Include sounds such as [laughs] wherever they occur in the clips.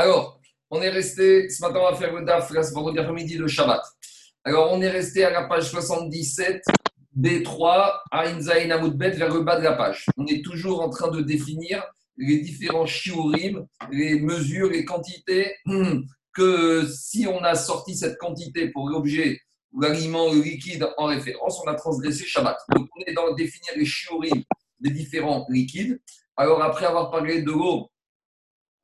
Alors, on est resté, ce matin on va faire le DAF, vendredi après-midi de Shabbat. Alors, on est resté à la page 77, B3, à Inzaïn Amoudbet, vers le bas de la page. On est toujours en train de définir les différents shiurim, les mesures, les quantités, que si on a sorti cette quantité pour l'objet ou l'aliment liquide en référence, on a transgressé Shabbat. Donc, on est dans définir les shiurim des différents liquides. Alors, après avoir parlé de l'eau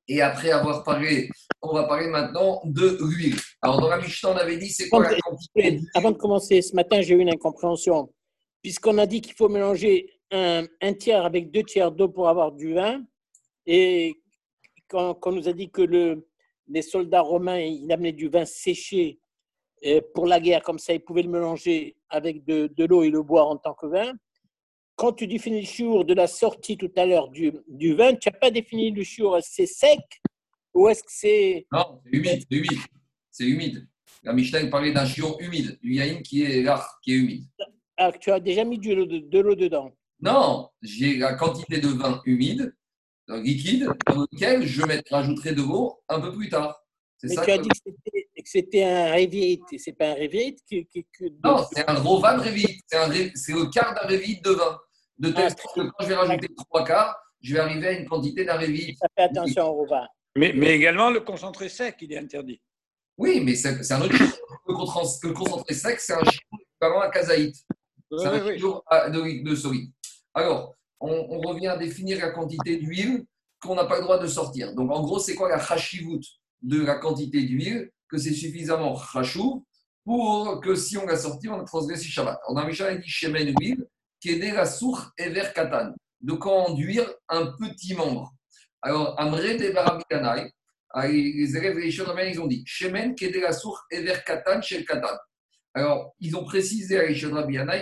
et après avoir parlé, on va parler maintenant de l'huile. Alors, dans la Mishnah, on avait dit c'est quoi la quantité Avant de commencer, ce matin, j'ai eu une incompréhension. Puisqu'on a dit qu'il faut mélanger un, tiers avec deux tiers d'eau pour avoir du vin, et quand, on nous a dit que le, les soldats romains, ils amenaient du vin séché euh, pour la guerre, comme ça, ils pouvaient le mélanger avec de, de l'eau et le boire en tant que vin quand tu définis le chiour de la sortie tout à l'heure du, du vin, tu n'as pas défini le chiour, c'est sec ou est-ce que c'est. Non, c'est humide, c'est humide. C'est humide. La Michelin parlait d'un chiour humide, du yaïm qui est là, qui est humide. Ah, tu as déjà mis de, de l'eau dedans Non, j'ai la quantité de vin humide, liquide, dans lequel je rajouterai de l'eau un peu plus tard. Mais tu as dit que c'était un révite, c'est pas un révite qui, Non, c'est un rovan révite, c'est le quart d'un révite de vin. De telle ah, sorte que quand je vais rajouter trois quarts, je vais arriver à une quantité d'un révite. Ça fait attention au rovan. Mais, mais, également, le concentré sec, il est interdit. Oui, mais c'est un autre chose. Le, concentré sec, c'est un chiffre équivalent à kazaït. C'est un de, de solide. Alors, on, revient à définir la quantité d'huile qu'on n'a pas le droit de sortir. Donc, en gros, c'est quoi la hashivut de la quantité d'huile? Que c'est suffisamment chachou pour que si on l'a sorti, on a transgressé Shabbat. On a déjà dit shemen huile, qui est la source ever katan. De quoi enduire un petit membre. Alors, Amre de Barabikanai, les élèves les ils ont dit Shemen qui est la source ever katan chez katan. Alors, ils ont précisé à Rishon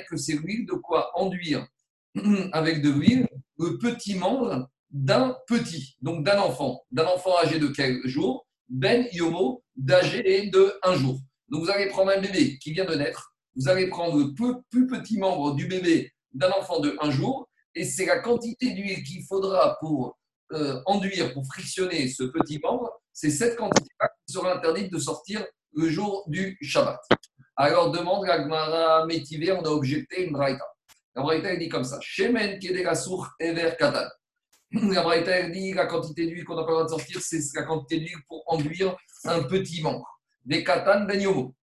que c'est l'huile de quoi enduire [clears throat] avec de l'huile le petit membre d'un petit, donc d'un enfant, d'un enfant âgé de quel jour Ben Yomo, d'âgé de un jour. Donc vous allez prendre un bébé qui vient de naître, vous allez prendre le plus petit membre du bébé d'un enfant de un jour, et c'est la quantité d'huile qu'il faudra pour euh, enduire, pour frictionner ce petit membre, c'est cette quantité-là qui sera interdite de sortir le jour du Shabbat. Alors demande la Gemara Métivé, on a objecté une braïta. La braïta, elle dit comme ça Shemen sour ever katan. La braïta, dit la quantité d'huile qu'on n'a pas le droit de sortir, c'est la quantité d'huile pour enduire un petit membre. Des katan ben yomo.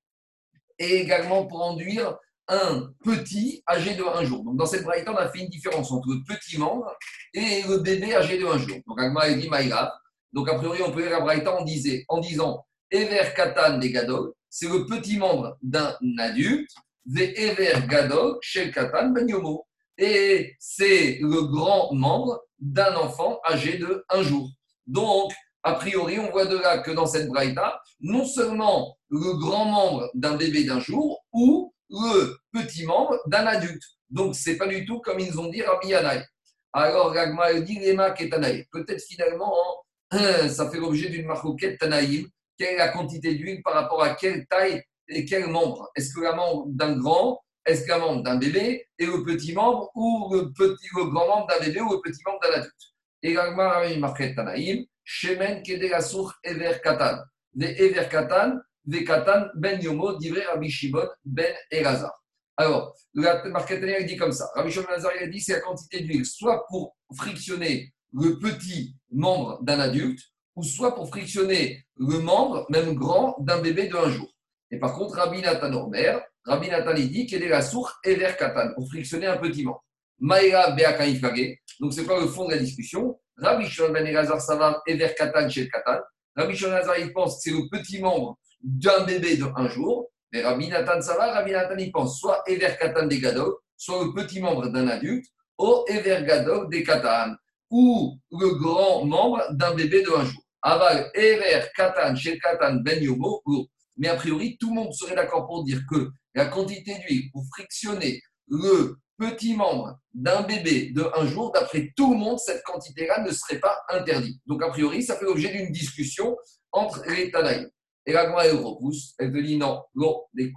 Et également pour enduire un petit âgé de un jour. Donc dans cette braïta, on a fait une différence entre le petit membre et le bébé âgé de un jour. Donc Agma dit Maïra. Donc a priori, on peut lire la braïta en, disait, en disant Ever katan des gadol, c'est le petit membre d'un adulte Ever Katan Ben Yomo. Et c'est le grand membre d'un enfant âgé de un jour. Donc, a priori, on voit de là que dans cette braïta, non seulement le grand membre d'un bébé d'un jour ou le petit membre d'un adulte. Donc, c'est pas du tout comme ils ont dit Rabbi Yanaï. Alors, Ragma dit. Peut-être finalement, [clears throat] ça fait l'objet d'une marquette Tanaïm. Quelle est la quantité d'huile par rapport à quelle taille et quel membre? Est-ce que la membre d'un grand La membre d'un bébé Et le petit membre ou le, petit, le grand membre d'un bébé ou le petit membre d'un adulte Et la marqué Tanaïm, Shemen Kedelasour Ever Katan. Des Ever Katan, des Katan Ben Yomo, d'Ivre Rabbi Shimon Ben Elazar. Alors, la marquette Tanaïm dit comme ça. Rabbi Shimon Elazar, il a dit c'est la quantité d'huile, soit pour frictionner le petit membre d'un adulte, ou soit pour frictionner le membre, même grand, d'un bébé de un jour. Et par contre, Rabbi Nathan Omer, Rabbi Nathan dit qu'il est la source Ever Katan, pour frictionner un petit membre. Maïra Beakaïfage, donc c'est pas le fond de la discussion. Rabbi Shon Ben Elazar Savar Ever Katan chez Katan. Rabbi Shon ben il pense que c'est le petit membre d'un bébé de un jour. Mais Rabbi Nathan Savar, Rabbi Nathan il pense soit Ever Katan des Gadol, soit le petit membre d'un adulte, ou Ever Gadol des Katan, ou le grand membre d'un bébé de un jour. Aval Ever Katan chez Katan Ben Yomo, mais a priori, tout le monde serait d'accord pour dire que la quantité d'huile pour frictionner le petit membre d'un bébé de un jour, d'après tout le monde, cette quantité-là ne serait pas interdite. Donc, a priori, ça fait l'objet d'une discussion entre les Tanaïm. Et la elle repousse, elle te dit non, non, des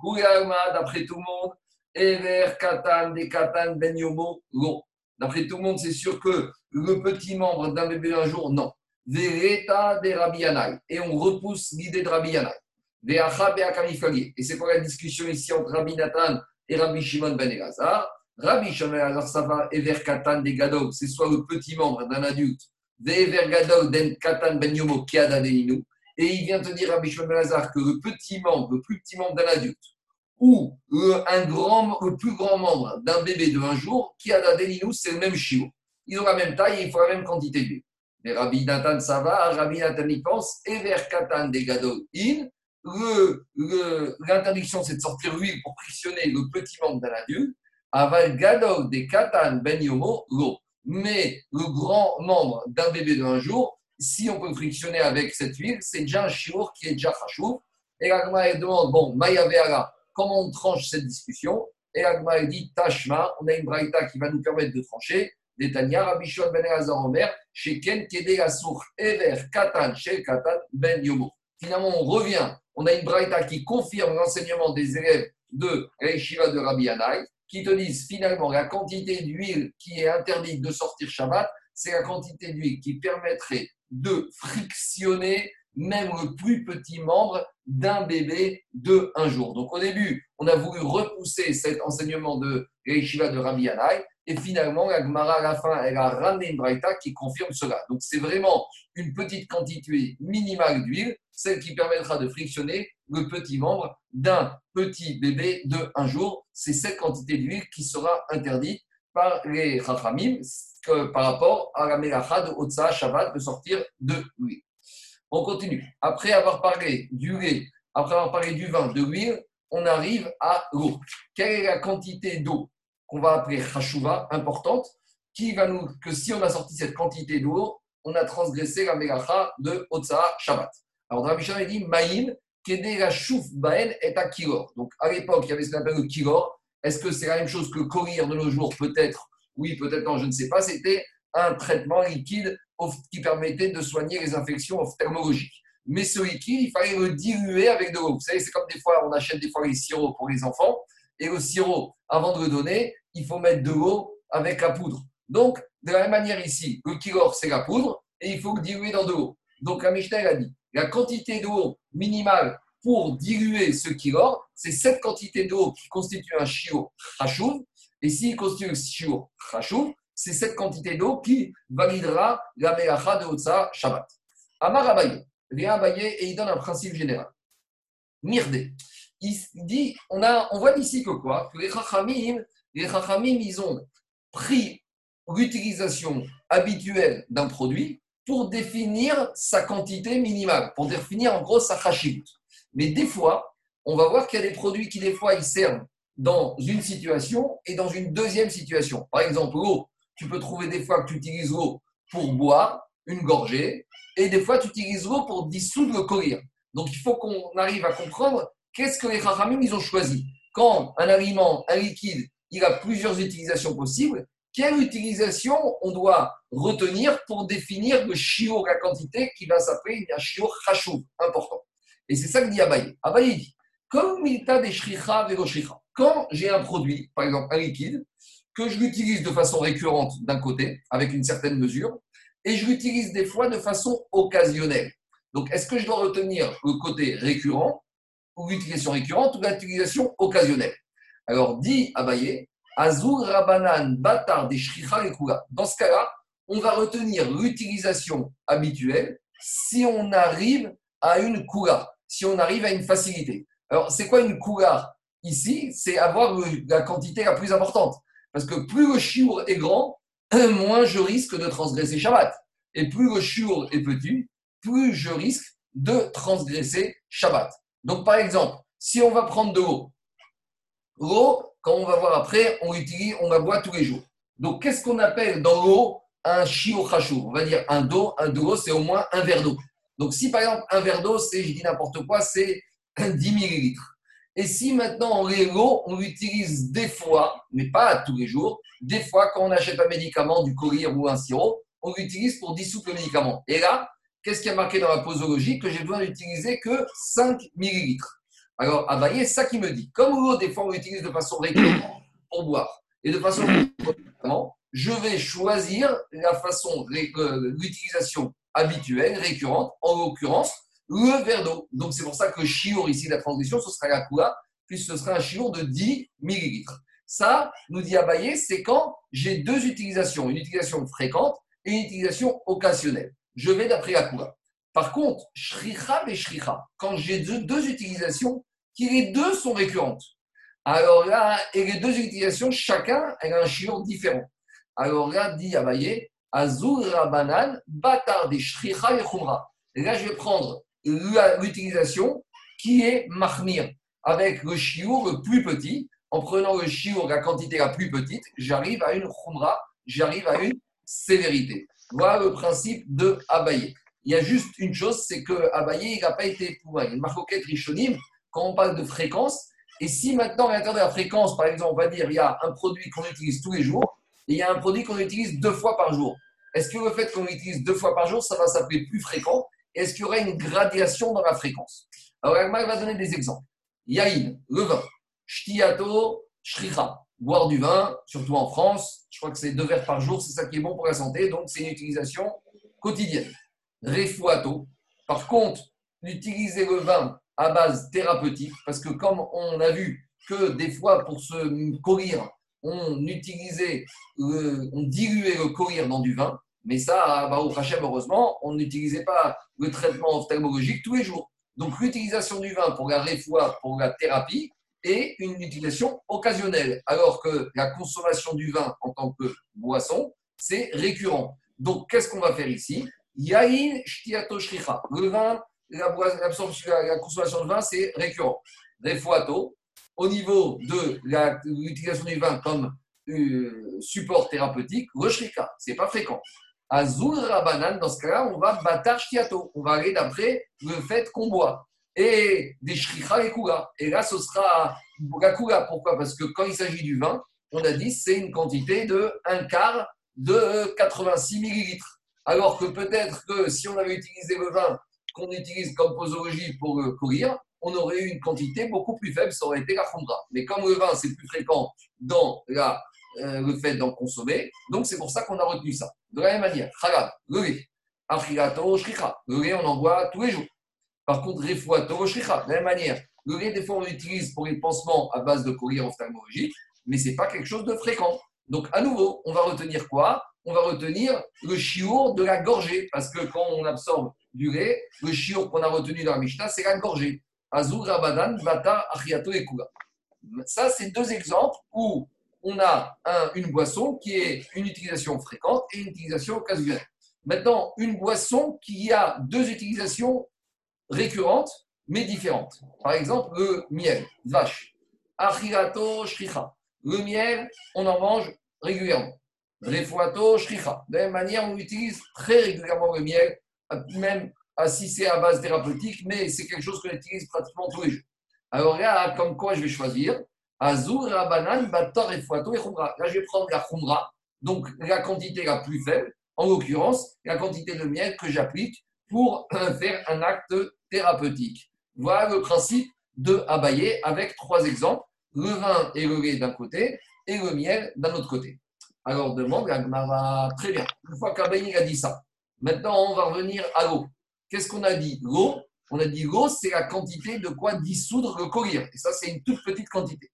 d'après tout le monde, Ever, Katan, des Katan, Ben Yomo. D'après tout le monde, c'est sûr que le petit membre d'un bébé d'un jour, non. Vereta de Rabbi Et on repousse l'idée de Rabbi Yanaï. Et c'est quoi la discussion ici entre Rabbi Nathan et Rabbi Shimon ben Elazar Rabbi Shimon ben Elazar, ça va, Ever Katan de Gadol, c'est soit le petit membre d'un adulte, Ever Gadol den Katan ben Yomo Kiada Et il vient te dire, Rabbi Shimon ben Elazar, que le petit membre, le plus petit membre d'un adulte, ou un grand, le plus grand membre d'un bébé de un jour, Kiada Delinu, c'est le même chiot. Ils ont la même taille et il faut la même quantité d'huile. Mais Rabbi Nathan, ça va, Rabbi Nathan y pense, Ever Katan de Gadol in, l'interdiction, c'est de sortir l'huile pour frictionner le petit membre d'un adulte. Aval gadol des katan ben. Mais le grand membre d'un bébé d'un jour, si on peut frictionner avec cette huile, c'est déjà un chiour qui est déjà chachou. Et l'agma demande, bon, mayaveara, comment on tranche cette discussion? Et l'agma dit, tashma, on a une braïta qui va nous permettre de trancher. Détania, Rabishon ben Elazar Omer, Sheken Kede Asour, Ever Katan, Shel Katan ben yomo. Finalement, on revient on a une braïta qui confirme l'enseignement des élèves de Reishiva de Rabbi Yanaï, qui te disent finalement la quantité d'huile qui est interdite de sortir Shabbat, c'est la quantité d'huile qui permettrait de frictionner même le plus petit membre d'un bébé de un jour. Donc au début, on a voulu repousser cet enseignement de Reishiva de Rabbi Yanaï, et finalement, la Gemara, à la fin, elle a ramené une braïta qui confirme cela. Donc, c'est vraiment une petite quantité minimale d'huile, celle qui permettra de frictionner le petit membre d'un petit bébé de un jour. C'est cette quantité d'huile qui sera interdite par les Chachamim par rapport à la Melacha de Otsa Shabbat de sortir de l'huile. On continue. Après avoir parlé du lait, après avoir parlé du vin, de l'huile, on arrive à l'eau. Quelle est la quantité d'eau qu'on va appeler Chashuva, importante, qui va nous, que si on a sorti cette quantité d'eau, on a transgressé la Melacha de Otsa Shabbat. Alors, dans la il dit Maïn, Kede la Chouf Baen est à Kilor. Donc, à l'époque, il y avait ce qu'on appelle le. Est-ce que c'est la même chose que courir de nos jours Peut-être, oui, peut-être non, je ne sais pas. C'était un traitement liquide qui permettait de soigner les infections ophtalmologiques. Mais ce liquide, il fallait le diluer avec de l'eau. Vous savez, c'est comme des fois, on achète des fois les sirops pour les enfants. Et le sirop, avant de le donner, il faut mettre de l'eau avec la poudre. Donc, de la même manière ici, le kilor, c'est la poudre, et il faut diluer dans de l'eau. Donc, la Mishnah, a dit, la quantité d'eau minimale pour diluer ce kilor, c'est cette quantité d'eau qui constitue un chiot et s'il constitue un chiot c'est cette quantité d'eau qui validera la melacha de Otsa Shabbat. Amar Abaye, vient Abaye et il donne un principe général. Mirde, il dit, on, a, on voit d'ici que quoi? Que les Chachamim, les Chachamim, ils ont pris l'utilisation habituelle d'un produit pour définir sa quantité minimale, pour définir en gros sa chachit. Mais des fois, on va voir qu'il y a des produits qui, des fois, ils servent dans une situation et dans une deuxième situation. Par exemple, l'eau, tu peux trouver des fois que tu utilises l'eau pour boire une gorgée et des fois, tu utilises l'eau pour dissoudre le collier. Donc, il faut qu'on arrive à comprendre qu'est-ce que les Chachamim, ils ont choisi. Quand un aliment, un liquide, il a plusieurs utilisations possibles. Quelle utilisation on doit retenir pour définir le chiot, la quantité qui va s'appeler un chiot chachou, important Et c'est ça que dit Abaye. Abaye dit comme milta des shricha Quand j'ai un produit, par exemple un liquide, que je l'utilise de façon récurrente d'un côté, avec une certaine mesure, et je l'utilise des fois de façon occasionnelle. Donc, est-ce que je dois retenir le côté récurrent, ou l'utilisation récurrente, ou l'utilisation occasionnelle? Alors, dit Abaye, Azur Rabanan Batar des et Dans ce cas-là, on va retenir l'utilisation habituelle si on arrive à une Kula, si on arrive à une facilité. Alors, c'est quoi une Kula Ici, c'est avoir la quantité la plus importante. Parce que plus le chiour est grand, [clears throat] moins je risque de transgresser Shabbat. Et plus le chiour est petit, plus je risque de transgresser Shabbat. Donc, par exemple, si on va prendre de l'eau L'eau, quand on va voir après, on l'utilise, on la boit tous les jours. Donc, qu'est-ce qu'on appelle dans l'eau un chio On va dire un dos, un dos, c'est au moins un verre d'eau. Donc, si par exemple un verre d'eau, c'est, je dis n'importe quoi, c'est [laughs] 10 millilitres. Et si maintenant l'eau, on l'utilise des fois, mais pas tous les jours, des fois quand on achète un médicament, du courrier ou un sirop, on l'utilise pour dissoudre le médicament. Et là, qu'est-ce qui a marqué dans la posologie? Que j'ai besoin d'utiliser que 5 millilitres. Alors, Abaye, c'est ça qui me dit. Comme l'eau, des fois, on l'utilise de façon récurrente pour boire et de façon je vais choisir la façon, euh, l'utilisation habituelle, récurrente, en l'occurrence, le verre d'eau. Donc c'est pour ça que chiour ici, la transition, ce sera la coula, puisque ce sera un chiour de 10 millilitres. Ça, nous dit Abaye, c'est quand j'ai deux utilisations, une utilisation fréquente et une utilisation occasionnelle. Je vais d'après la coula. Par contre, shricha et shricha, quand j'ai deux, utilisations, qui les deux sont récurrentes. Alors là, et les deux utilisations, chacun, a un chiour différent. Alors là, dit Abaye, Azur Rabanan, Batar des Shricha et Khumra. Et là, je vais prendre l'utilisation qui est Mahmir, avec le chiour le plus petit. En prenant le chiour, la quantité la plus petite, j'arrive à une Khumra, j'arrive à une sévérité. Voilà le principe de Abaye. Il y a juste une chose, c'est que Abaye, il n'a pas été pour une marcoquette Rishonim, quand on parle de fréquence, et si maintenant, à l'intérieur de la fréquence, par exemple, on va dire, il y a un produit qu'on utilise tous les jours, et il y a un produit qu'on utilise deux fois par jour. Est-ce que le fait qu'on l'utilise deux fois par jour, ça va s'appeler plus fréquent? Est-ce qu'il y aura une gradation dans la fréquence? Alors, elle va donner des exemples. Yaïn, le vin. Shtiato, shricha. Boire du vin, surtout en France, je crois que c'est deux verres par jour, c'est ça qui est bon pour la santé, donc c'est une utilisation quotidienne. Refuato. Par contre, utiliser le vin à base thérapeutique, parce que comme on a vu que des fois, pour se courir, on utilisait, on diluait le courir dans du vin, mais ça, bah, au Hachem, heureusement, on n'utilisait pas le traitement ophtalmologique tous les jours. Donc l'utilisation du vin pour la réfoie, pour la thérapie, est une utilisation occasionnelle, alors que la consommation du vin en tant que boisson, c'est récurrent. Donc qu'est-ce qu'on va faire ici? Yain shtiato shricha. Le vin, la, la, consommation de vin, c'est récurrent. Refuato, au niveau de l'utilisation du vin comme euh, support thérapeutique, le shrika, ce n'est pas fréquent. Azul Rabanan, dans ce cas-là, on va batar shtiato. On va aller d'après le fait qu'on boit. Et des shrika et kula. Et là, ce sera la kula. Pourquoi? Parce que quand il s'agit du vin, on a dit c'est une quantité de un quart de 86 millilitres. Alors que peut-être que si on avait utilisé le vin qu'on utilise comme posologie pour courir, on aurait eu une quantité beaucoup plus faible, ça aurait été la khumra. Mais comme le vin, c'est plus fréquent dans la, euh, le fait d'en consommer, donc c'est pour ça qu'on a retenu ça. De la même manière, khalab, le lait, le lait, on en boit tous les jours. Par contre, refuato, shricha, de la même manière, le des fois, on l'utilise pour les pansements à base de courir ophtalmologique, mais ce n'est pas quelque chose de fréquent. Donc, à nouveau, on va retenir quoi? On va retenir le chiour de la gorgée, parce que quand on absorbe du lait, le chiour qu'on a retenu dans la Mishnah, c'est la gorgée. Azur, Rabadan, Bata, Achiato et Kula. Ça, c'est deux exemples où on a une boisson qui est une utilisation fréquente et une utilisation occasionnelle. Maintenant, une boisson qui a deux utilisations récurrentes mais différentes. Par exemple, le miel, vache. Achiato, shricha. Le miel, on en mange régulièrement. Refuato, shricha. De la même manière, on utilise très régulièrement le miel, même si c'est à base thérapeutique, mais c'est quelque chose qu'on utilise pratiquement tous les jours. Alors là, comme quoi je vais choisir Azur, Rabanan, Bator et Fouato et Khumra. Là, je vais prendre la Khumra, donc la quantité la plus faible, en l'occurrence, la quantité de miel que j'applique pour faire un acte thérapeutique. Voilà le principe de Abaye avec trois exemples le vin et le lait d'un côté et le miel d'un autre côté. Alors demande la très bien. Une fois qu'Abaye a dit ça, maintenant on va revenir à l'eau. Qu'est-ce qu'on a dit? L'eau, on a dit l'eau, c'est la quantité de quoi dissoudre le collier. Et ça, c'est une toute petite quantité.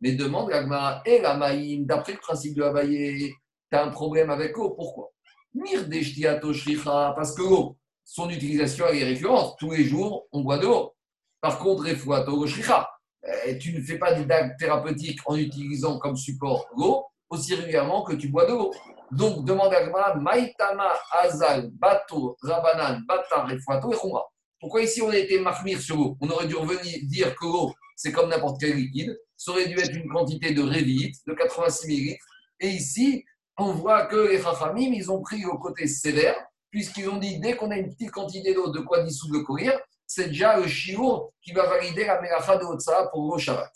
Mais demande Gagmara, et la maïm, d'après le principe de Abaye, tu as un problème avec l'eau. Pourquoi? Parce que l'eau, son utilisation est récurrente. Tous les jours, on boit de l'eau. Par contre, euh, tu ne fais pas des thérapeutiques en utilisant comme support l'eau aussi régulièrement que tu bois de l'eau. Donc, demande à Maïtama, Azal, Bato, Rabanan, Batar, Refuato et Khumra. Pourquoi ici on a été marmire sur l'eau? On aurait dû revenir dire que l'eau, c'est comme n'importe quel liquide. Ça aurait dû être une quantité de révite, de 86 ml. Et ici, on voit que les Chachamim, ils ont pris le côté sévère, puisqu'ils ont dit dès qu'on a une petite quantité d'eau de quoi dissoudre le courir, c'est déjà le chiour qui va valider la mélacha de Otsa pour le Shabbat.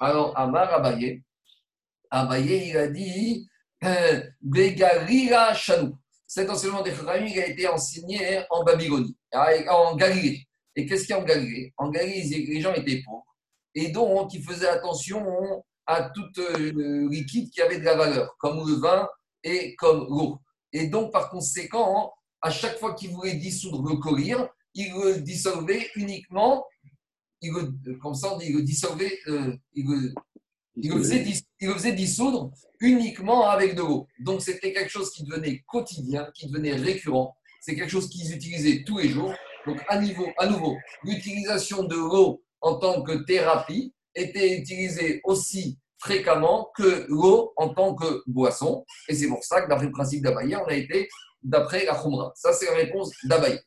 Alors, Amar Abaye, Abaye, il a dit euh, Begarira Shanou. Cet enseignement des Chachamim a été enseigné en Babylonie, en Galilée. Et qu'est-ce qu'il y a en Galilée? En Galilée, les gens étaient pauvres. Et donc, ils faisaient attention à tout euh, liquide qui avait de la valeur, comme le vin et comme l'eau. Et donc, par conséquent, à chaque fois qu'il voulait dissoudre le collyre, il le dissolvait uniquement, il le, comme ça il le dissolvait, euh, il, le, faisait, dissoudre uniquement avec de l'eau. Donc c'était quelque chose qui devenait quotidien, qui devenait récurrent. C'est quelque chose qu'ils utilisaient tous les jours. Donc à, niveau, à nouveau, l'utilisation de l'eau en tant que thérapie était utilisée aussi fréquemment que l'eau en tant que boisson. Et c'est pour ça que d'après le principe d'Abaye, on a été d'après la Khumra. Ça, c'est la réponse d'Abaye.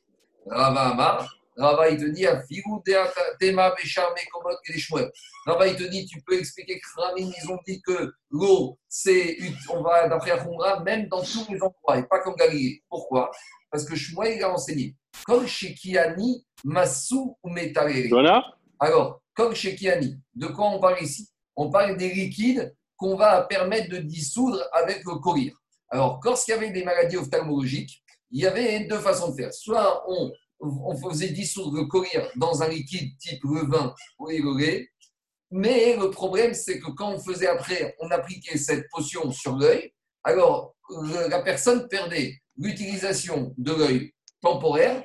Rava Rava, il te dit, Tema, Rava, il te dit, tu peux expliquer que Ramin, ils ont dit que l'eau, c'est, on va, d'après la Khumra, même dans tous les endroits, et pas comme Galilée. Pourquoi? Parce que Shmuel, il a enseigné. Comme chez Kiani, Massou ou Voilà. Alors, comme chez Kiani, de quoi on parle ici? On parle des liquides qu'on va permettre de dissoudre avec le courir. Alors, lorsqu'il y avait des maladies ophtalmologiques, il y avait deux façons de faire. Soit on, faisait dissoudre le courir dans un liquide type le vin ou le mais le problème, c'est que quand on faisait après, on appliquait cette potion sur l'œil, alors la personne perdait l'utilisation de l'œil temporaire.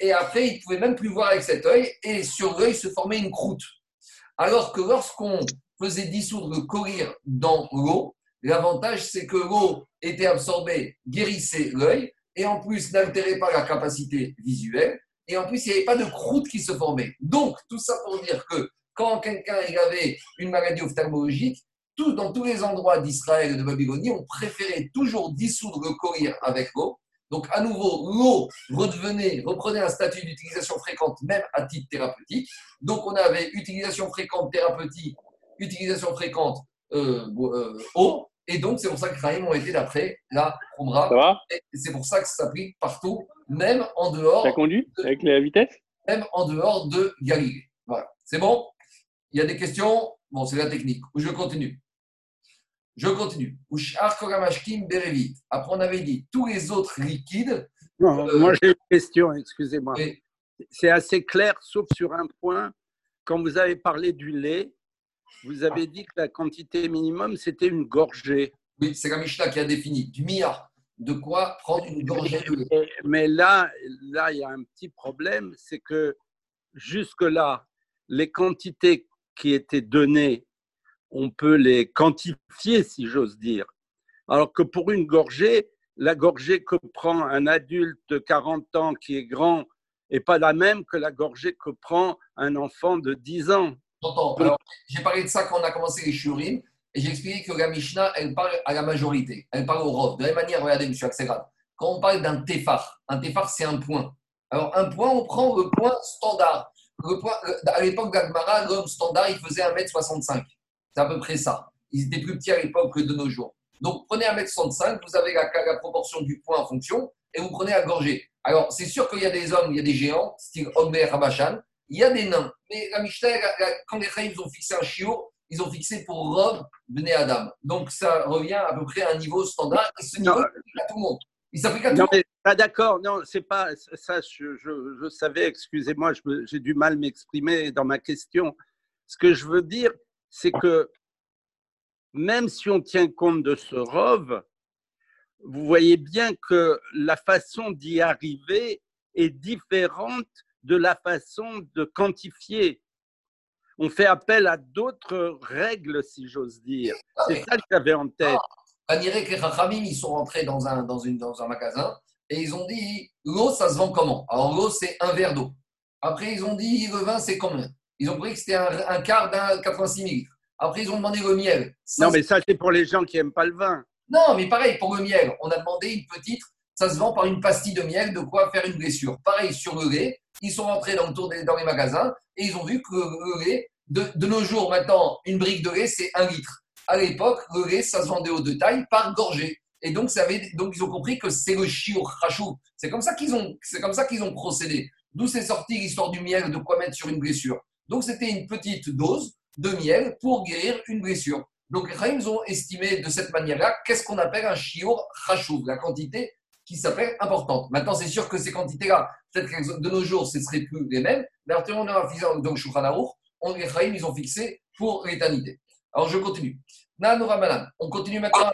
Et après, il ne pouvait même plus voir avec cet œil et sur l'œil se formait une croûte. Alors que lorsqu'on faisait dissoudre le courir dans l'eau, L'avantage, c'est que l'eau était absorbée, guérissait l'œil, et en plus n'altérait pas la capacité visuelle, et en plus, il n'y avait pas de croûte qui se formait. Donc, tout ça pour dire que quand quelqu'un avait une maladie ophtalmologique, dans tous les endroits d'Israël et de Babylonie, on préférait toujours dissoudre le courir avec l'eau. Donc, à nouveau, l'eau redevenait, reprenait un statut d'utilisation fréquente, même à titre thérapeutique. Donc, on avait utilisation fréquente thérapeutique, utilisation fréquente euh, euh, eau, et donc, c'est pour ça que Rahim ont été d'après la Khumra. C'est pour ça que ça s'applique partout, même en dehors. Ça conduit avec la vitesse? Même en dehors de Galilée. Voilà. C'est bon? Il y a des questions? Bon, c'est la technique. Je continue. Je continue. Après, on avait dit tous les autres liquides. Non, euh, moi, j'ai une question, excusez-moi. C'est assez clair, sauf sur un point. Quand vous avez parlé du lait, vous avez dit que la quantité minimum, c'était une gorgée. Oui, c'est la Mishnah qui a défini. Du mia, de quoi prendre une gorgée de lait. Mais là, là, il y a un petit problème, c'est que jusque-là, les quantités qui étaient données, on peut les quantifier, si j'ose dire. Alors que pour une gorgée, la gorgée que prend un adulte de 40 ans qui est grand n'est pas la même que la gorgée que prend un enfant de 10 ans. Alors, j'ai parlé de ça quand on a commencé les shurim, et j'ai expliqué que la Mishnah, elle parle à la majorité, elle parle au Rov. De la même manière, regardez, monsieur Axelrad, quand on parle d'un tefar, un tefar, c'est un point. Alors, un point, on prend le point standard. Le point, à l'époque d'Agmara, l'homme standard, il faisait 1m65. C'est à peu près ça. Ils étaient plus petits à l'époque que de nos jours. Donc, prenez 1m65, vous avez la, la, proportion du point en fonction, et vous prenez la gorgée. Alors, c'est sûr qu'il y a des hommes, il y a des géants, style Omer Rabachan, il y a des nains. Mais la Mishnah, quand les Chaïms ont fixé un chiot, ils ont fixé pour Rov Bnei Adam. Donc ça revient à peu près à un niveau standard. Et ce niveau, il à tout le monde. Il s'applique à tout le monde. Ah, d'accord, non, c'est pas ça. Je, je, savais, excusez-moi, j'ai du mal m'exprimer dans ma question. Ce que je veux dire, c'est que même si on tient compte de ce Rov, vous voyez bien que la façon d'y arriver est différente de la façon de quantifier. On fait appel à d'autres règles, si j'ose dire. C'est ça que j'avais en tête. On dirait que les ils sont rentrés dans un, dans, une, dans un magasin et ils ont dit l'eau, ça se vend comment? Alors, l'eau, c'est un verre d'eau. Après, ils ont dit le vin, c'est combien? Ils ont pris que c'était un, quart d'un 86 ml. Après, ils ont demandé le miel. non, mais ça, c'est pour les gens qui n'aiment pas le vin. Non, mais pareil, pour le miel, on a demandé une petite, ça se vend par une pastille de miel, de quoi faire une blessure. Pareil sur le lait, ils sont rentrés dans, le tour dans les magasins et ils ont vu que le lait, de, nos jours maintenant, une brique de lait, c'est un litre. À l'époque, le lait, ça se vendait au détail par gorgée. Et donc, ça avait, donc ils ont compris que c'est le chiour rachou. C'est comme ça qu'ils ont, c'est ont procédé. D'où c'est sorti l'histoire du miel, de quoi mettre sur une blessure. Donc, c'était une petite dose de miel pour guérir une blessure. Donc, les ont estimé de cette manière-là qu'est-ce qu'on appelle un chiour rachou, la quantité qui s'appelle importante. Maintenant, c'est sûr que ces quantités-là, peut-être que de nos jours, ce ne serait plus les mêmes, mais alors, on a fixé donc on les Chaim, ils ont fixé pour l'éternité. Alors, je continue. On continue maintenant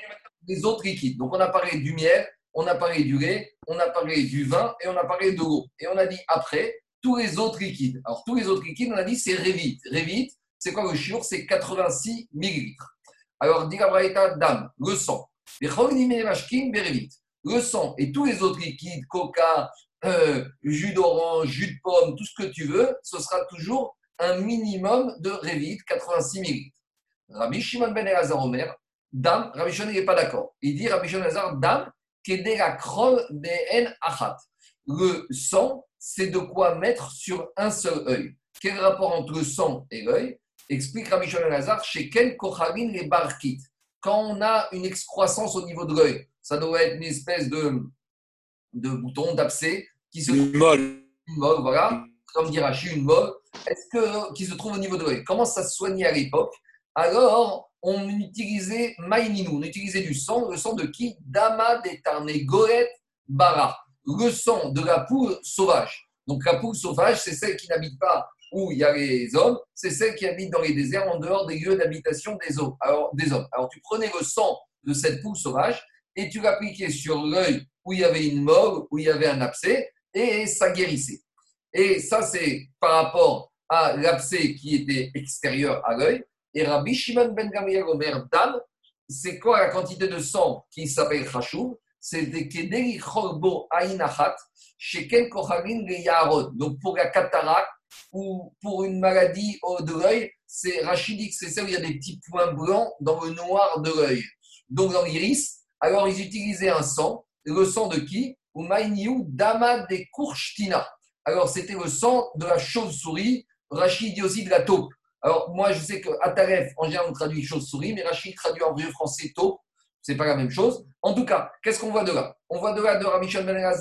les autres liquides. Donc, on a parlé du miel, on a parlé du lait, on a parlé du vin et on a parlé de l'eau. Et on a dit après, tous les autres liquides. Alors, tous les autres liquides, on a dit c'est Revit. Revit, c'est quoi le chiur C'est 86 millilitres. Alors, dit la dame, le sang. Le sang et tous les autres liquides, coca, euh, jus d'orange, jus de pomme, tout ce que tu veux, ce sera toujours un minimum de Revit, 86 millilitres. Rabbi Shimon ben Elazar Omer, dame, Rabbi Shimon n'est pas d'accord. Il dit Rabbi Shimon Elazar, dame, la krol ben achat. Le sang, c'est de quoi mettre sur un seul œil. Quel rapport entre le sang et l'œil? Explique Rabbi Shimon Elazar, chez quel kochalin les barkit quand on a une excroissance au niveau de l'œil, ça doit être une espèce de, de bouton, d'abcès, qui se une molle. Une molle, voilà, comme dit Rachid, une molle, est-ce que, qui se trouve au niveau de l'œil? Comment ça se soignait à l'époque? Alors, on utilisait maïninou, on utilisait du sang, le sang de qui? Dama d'étarné Goret Bara, le sang de la poule sauvage. Donc la poule sauvage, c'est celle qui n'habite pas où il y a les hommes, c'est celle qui habite dans les déserts en dehors des lieux d'habitation des, hommes. Alors, des hommes. Alors tu prenais le sang de cette poule sauvage et tu l'appliquais sur l'œil où il y avait une mogue, où il y avait un abcès, et ça guérissait. Et ça, c'est par rapport à l'abcès qui était extérieur à l'œil. Et Rabbi Shimon ben Gamriel Omer Dan, c'est quoi la quantité de sang qui s'appelle Khashou C'est des Kederi Chorbo Aïnachat, Sheken Kochalin Yarod. Donc pour la cataracte, ou pour une maladie de l'œil, c'est rachidique, c'est ça où il y a des petits points blancs dans le noir de l'œil. Donc dans l'iris, alors ils utilisaient un sang, le sang de qui? Ou Dama de Kurshtina. Alors c'était le sang de la chauve-souris, Rachid dit aussi de la taupe. Alors moi je sais qu'à Taref, en général on traduit chauve-souris, mais Rachid traduit en vieux français taupe, c'est pas la même chose. En tout cas, qu'est-ce qu'on voit de là? On voit de là de Rabbi Ben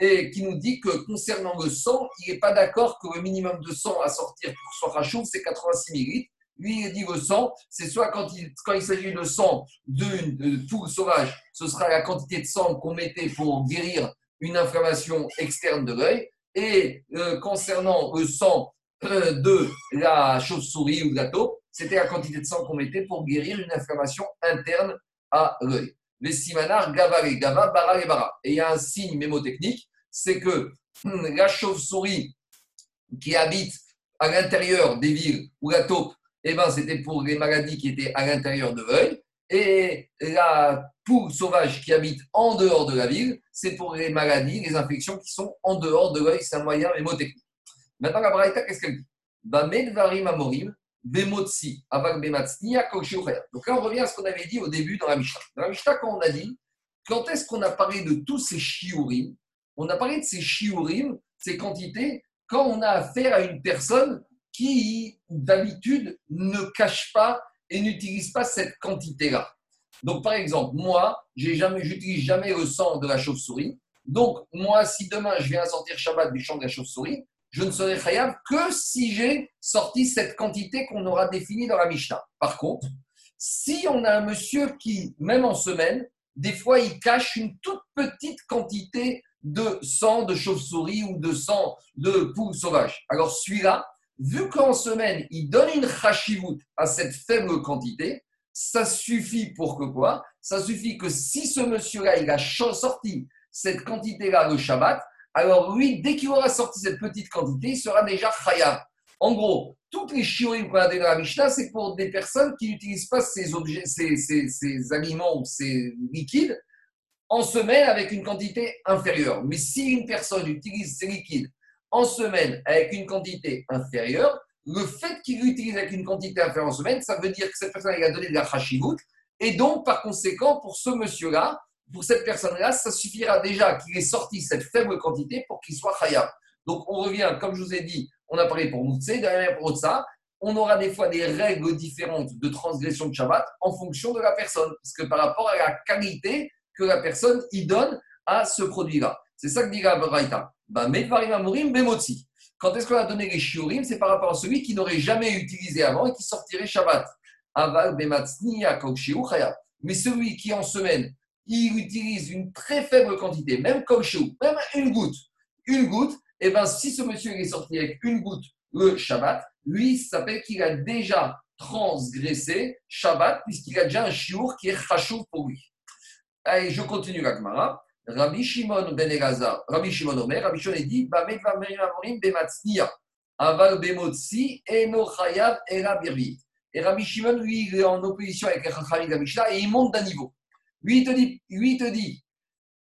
et qui nous dit que concernant le sang, il n'est pas d'accord que le minimum de sang à sortir pour rachouf, c'est 86 millilitres. Lui, il dit le sang, c'est soit quand il, quand il s'agit de sang d'une poule sauvage, ce sera la quantité de sang qu'on mettait pour guérir une inflammation externe de l'œil. Et euh, concernant le sang euh, de la chauve-souris ou de la taupe, c'était la quantité de sang qu'on mettait pour guérir une inflammation interne à l'œil les simanar gavare, gava, bara et bara. Et il y a un signe mémotechnique, c'est que hmm, la chauve-souris qui habite à l'intérieur des villes ou la taupe, eh ben, c'était pour les maladies qui étaient à l'intérieur de l'œil. Et la poule sauvage qui habite en dehors de la ville, c'est pour les maladies, les infections qui sont en dehors de l'œil. C'est un moyen mémotechnique. Maintenant, la Braïta, qu'est-ce qu'elle dit? Donc là, on revient à ce qu'on avait dit au début dans la Mishnah. Dans la Mishnah, quand on a dit, quand est-ce qu'on a parlé de tous ces shiurim? On a parlé de ces shiurim, ces quantités, quand on a affaire à une personne qui, d'habitude, ne cache pas et n'utilise pas cette quantité-là. Donc, par exemple, moi, je n'utilise jamais le sang de la chauve-souris. Donc, moi, si demain je viens sortir Shabbat du champ de la chauve-souris, je ne serai khayab que si j'ai sorti cette quantité qu'on aura définie dans la Mishnah. Par contre, si on a un monsieur qui, même en semaine, des fois, il cache une toute petite quantité de sang de chauve-souris ou de sang de poule sauvage. Alors celui-là, vu qu'en semaine, il donne une chashivut à cette faible quantité, ça suffit pour que quoi? Ça suffit que si ce monsieur-là, il a sorti cette quantité-là le Shabbat, alors lui, dès qu'il aura sorti cette petite quantité, il sera déjà khayab. En gros, toutes les shiurim qu'on a dans la Mishnah, c'est pour des personnes qui n'utilisent pas ces, objets, ces, ces, aliments ou ces liquides en semaine avec une quantité inférieure. Mais si une personne utilise ces liquides en semaine avec une quantité inférieure, le fait qu'il l'utilise avec une quantité inférieure en semaine, ça veut dire que cette personne a donné de la chashivut. Et donc, par conséquent, pour ce monsieur-là, pour cette personne-là, ça suffira déjà qu'il ait sorti cette faible quantité pour qu'il soit khayab. Donc on revient, comme je vous ai dit, on a parlé pour Moutse, derrière pour ça, on aura des fois des règles différentes de transgression de Shabbat en fonction de la personne, parce que par rapport à la qualité que la personne y donne à ce produit-là. C'est ça que dit la Braïta. Bah, Quand est-ce qu'on a donné les shiurim? C'est par rapport à celui qui n'aurait jamais utilisé avant et qui sortirait Shabbat. Mais celui qui en semaine il utilise une très faible quantité, même comme même une goutte, une goutte, et eh bien si ce monsieur est sorti avec une goutte le Shabbat, lui, ça s'appelle qu'il a déjà transgressé Shabbat, puisqu'il a déjà un chiour qui est chachou pour lui. Allez, je continue la Gemara. Rabbi Shimon ben Elazar, Rabbi Shimon Omer, Rabbi Shimon dit, Bamed Vamerim Amorim bematznia, aval bemotzi, eno chayav. Et Rabbi Shimon, lui, il est en opposition avec Chachamim de Mishnah et il monte d'un niveau. Lui, il te dit, lui, il te dit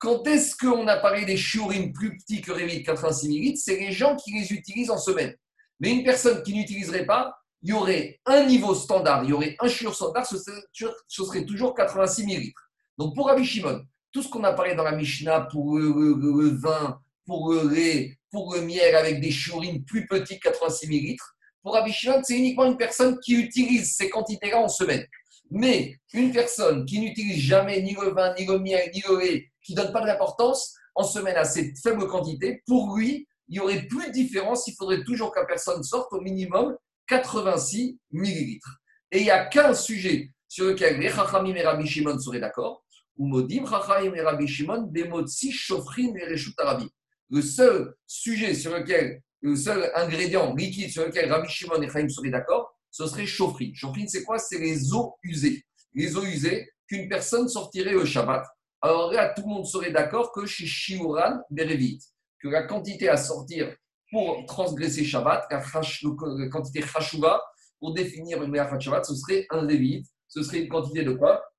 quand est-ce qu'on a parlé des shiurim plus petits que Révit 86 millilitres C'est les gens qui les utilisent en semaine. Mais une personne qui n'utiliserait pas, il y aurait un niveau standard, il y aurait un shiur standard, ce serait, toujours 86 millilitres. Donc pour Rabbi Shimon, tout ce qu'on a parlé dans la Mishnah pour le, vin, pour le lait, pour le miel avec des shiurim plus petits que 86 millilitres, pour Rabbi Shimon, c'est uniquement une personne qui utilise ces quantités-là en semaine. Mais une personne qui n'utilise jamais ni le vin, ni le miel, ni le lait, qui ne donne pas de l'importance, en semaine à cette faible quantité, pour lui, il n'y aurait plus de différence. Il faudrait toujours qu'une personne sorte au minimum 86 millilitres. Et il n'y a qu'un sujet sur lequel les Chachamim et Rabbi Shimon seraient d'accord. Le seul sujet sur lequel, le seul ingrédient liquide sur lequel Rabbi Shimon et Chaim seraient d'accord, ce serait chauffrine. Chauffrine, c'est quoi? C'est les eaux usées. Les eaux usées qu'une personne sortirait au Shabbat. Alors là, tout le monde serait d'accord que chez Shiuran, Berevit, que la quantité à sortir pour transgresser Shabbat, la, quantité Chashuva, pour définir une meilleure Shabbat, ce serait un Lévite. Ce serait une quantité de quoi?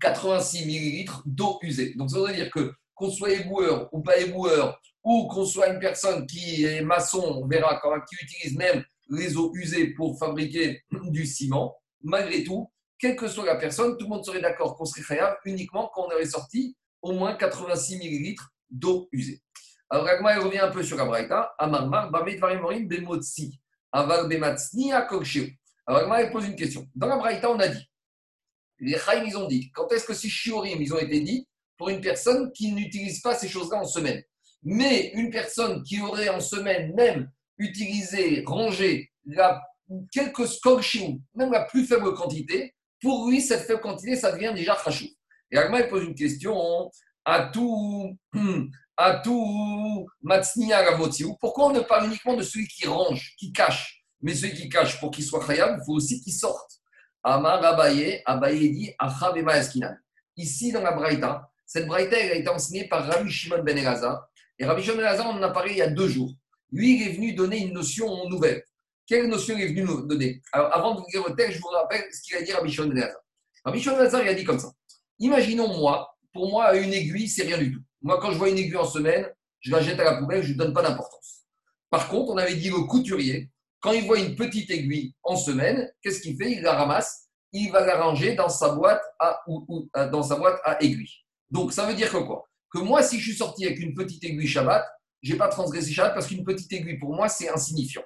86 millilitres d'eau usée. Donc ça veut dire que qu'on soit éboueur ou pas éboueur, ou qu'on soit une personne qui est maçon, on verra quand qui utilise même les eaux usées pour fabriquer [clears throat] du ciment, malgré tout, quelle que soit la personne, tout le monde serait d'accord qu'on serait khayab uniquement quand on aurait sorti au moins 86 millilitres d'eau usée. Alors, Ragma, il revient un peu sur la braïta. Amarmar, Bamet Varimorim, Bemotsi, Avar Bematsni. Alors, Ragma, il pose une question. Dans la braïta, on a dit, les Chaim, ils ont dit, quand est-ce que ces Shiorim, ils ont été dit pour une personne qui n'utilise pas ces choses-là en semaine? Mais une personne qui aurait en semaine même utiliser, ranger la, quelques scorchions, même la plus faible quantité, pour lui, cette faible quantité, ça devient déjà chachou. Et Agma, il pose une question à tout, à tout Pourquoi on ne parle uniquement de celui qui range, qui cache? Mais celui qui cache, pour qu'il soit khayab, il faut aussi qu'il sorte. Amar Abaye, Abaye dit Ici, dans la Braïta, cette Braïta, elle a été enseignée par Rabbi Shimon ben Elazar. Et Rabbi Shimon ben Elazar, on en a parlé il y a deux jours. Lui, il est venu donner une notion nouvelle. Quelle notion est venu nous donner? Alors, avant de vous dire le texte, je vous rappelle ce qu'il a dit à Bichon Benazar. Bichon Benazar, il a dit comme ça. Imaginons, moi, pour moi, une aiguille, c'est rien du tout. Moi, quand je vois une aiguille en semaine, je la jette à la poubelle, je ne lui donne pas d'importance. Par contre, on avait dit le couturier, quand il voit une petite aiguille en semaine, qu'est-ce qu'il fait? Il la ramasse, il va la ranger dans sa boîte à, ou, dans sa boîte à aiguilles. Donc, ça veut dire que quoi? Que moi, si je suis sorti avec une petite aiguille Shabbat, je n'ai pas transgressé Shabbat parce qu'une petite aiguille, pour moi, c'est insignifiant.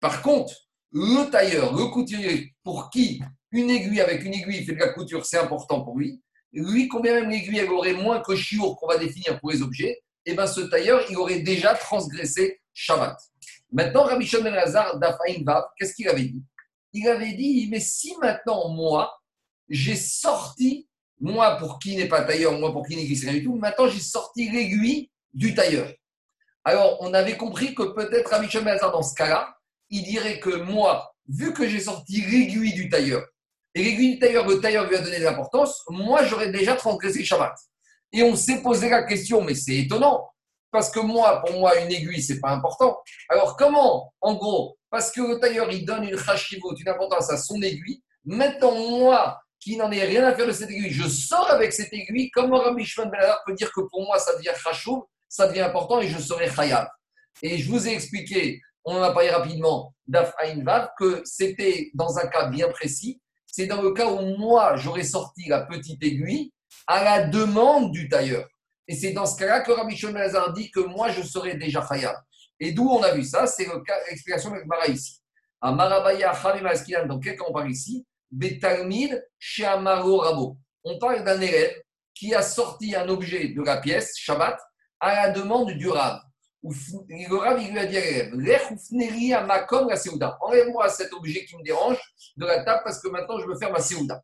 Par contre, le tailleur, le couturier, pour qui une aiguille avec une aiguille fait de la couture, c'est important pour lui, lui, combien même l'aiguille elle aurait moins que chiour qu'on va définir pour les objets, et eh bien ce tailleur, il aurait déjà transgressé Shabbat. Maintenant, Rabbi Shimon Lazar qu'est-ce qu'il avait dit? Il avait dit, mais si maintenant, moi, j'ai sorti, moi pour qui n'est pas tailleur, moi pour qui n'est rien du tout, maintenant j'ai sorti l'aiguille du tailleur. Alors, on avait compris que peut-être Rabbi Shimon dans ce cas-là, il dirait que moi, vu que j'ai sorti l'aiguille du tailleur, et l'aiguille du tailleur, le tailleur lui a donné de l'importance, moi, j'aurais déjà transgressé Shabbat. Et on s'est posé la question, mais c'est étonnant, parce que moi, pour moi, une aiguille, c'est pas important. Alors, comment, en gros, parce que le tailleur, il donne une chashivot, une importance à son aiguille, maintenant, moi, qui n'en ai rien à faire de cette aiguille, je sors avec cette aiguille, comment Rabbi Shimon Ben peut dire que pour moi, ça devient chashouv, ça devient important et je serai chayav. Et je vous ai expliqué, on en a parlé rapidement, d'Af Vav, que c'était dans un cas bien précis. C'est dans le cas où moi, j'aurais sorti la petite aiguille à la demande du tailleur. Et c'est dans ce cas-là que Rabbi Shimon dit que moi, je serais déjà chayav. Et d'où on a vu ça C'est l'explication de Mara ici. À Marabaya, dans quel cas on parle ici? Betalmid, Amaro Rabo. On parle d'un élève qui a sorti un objet de la pièce, Shabbat, à la demande du Rav. Le Rav, lui a dit à l'élève la Seouda. Enlève-moi cet objet qui me dérange de la table parce que maintenant je veux faire ma Seouda.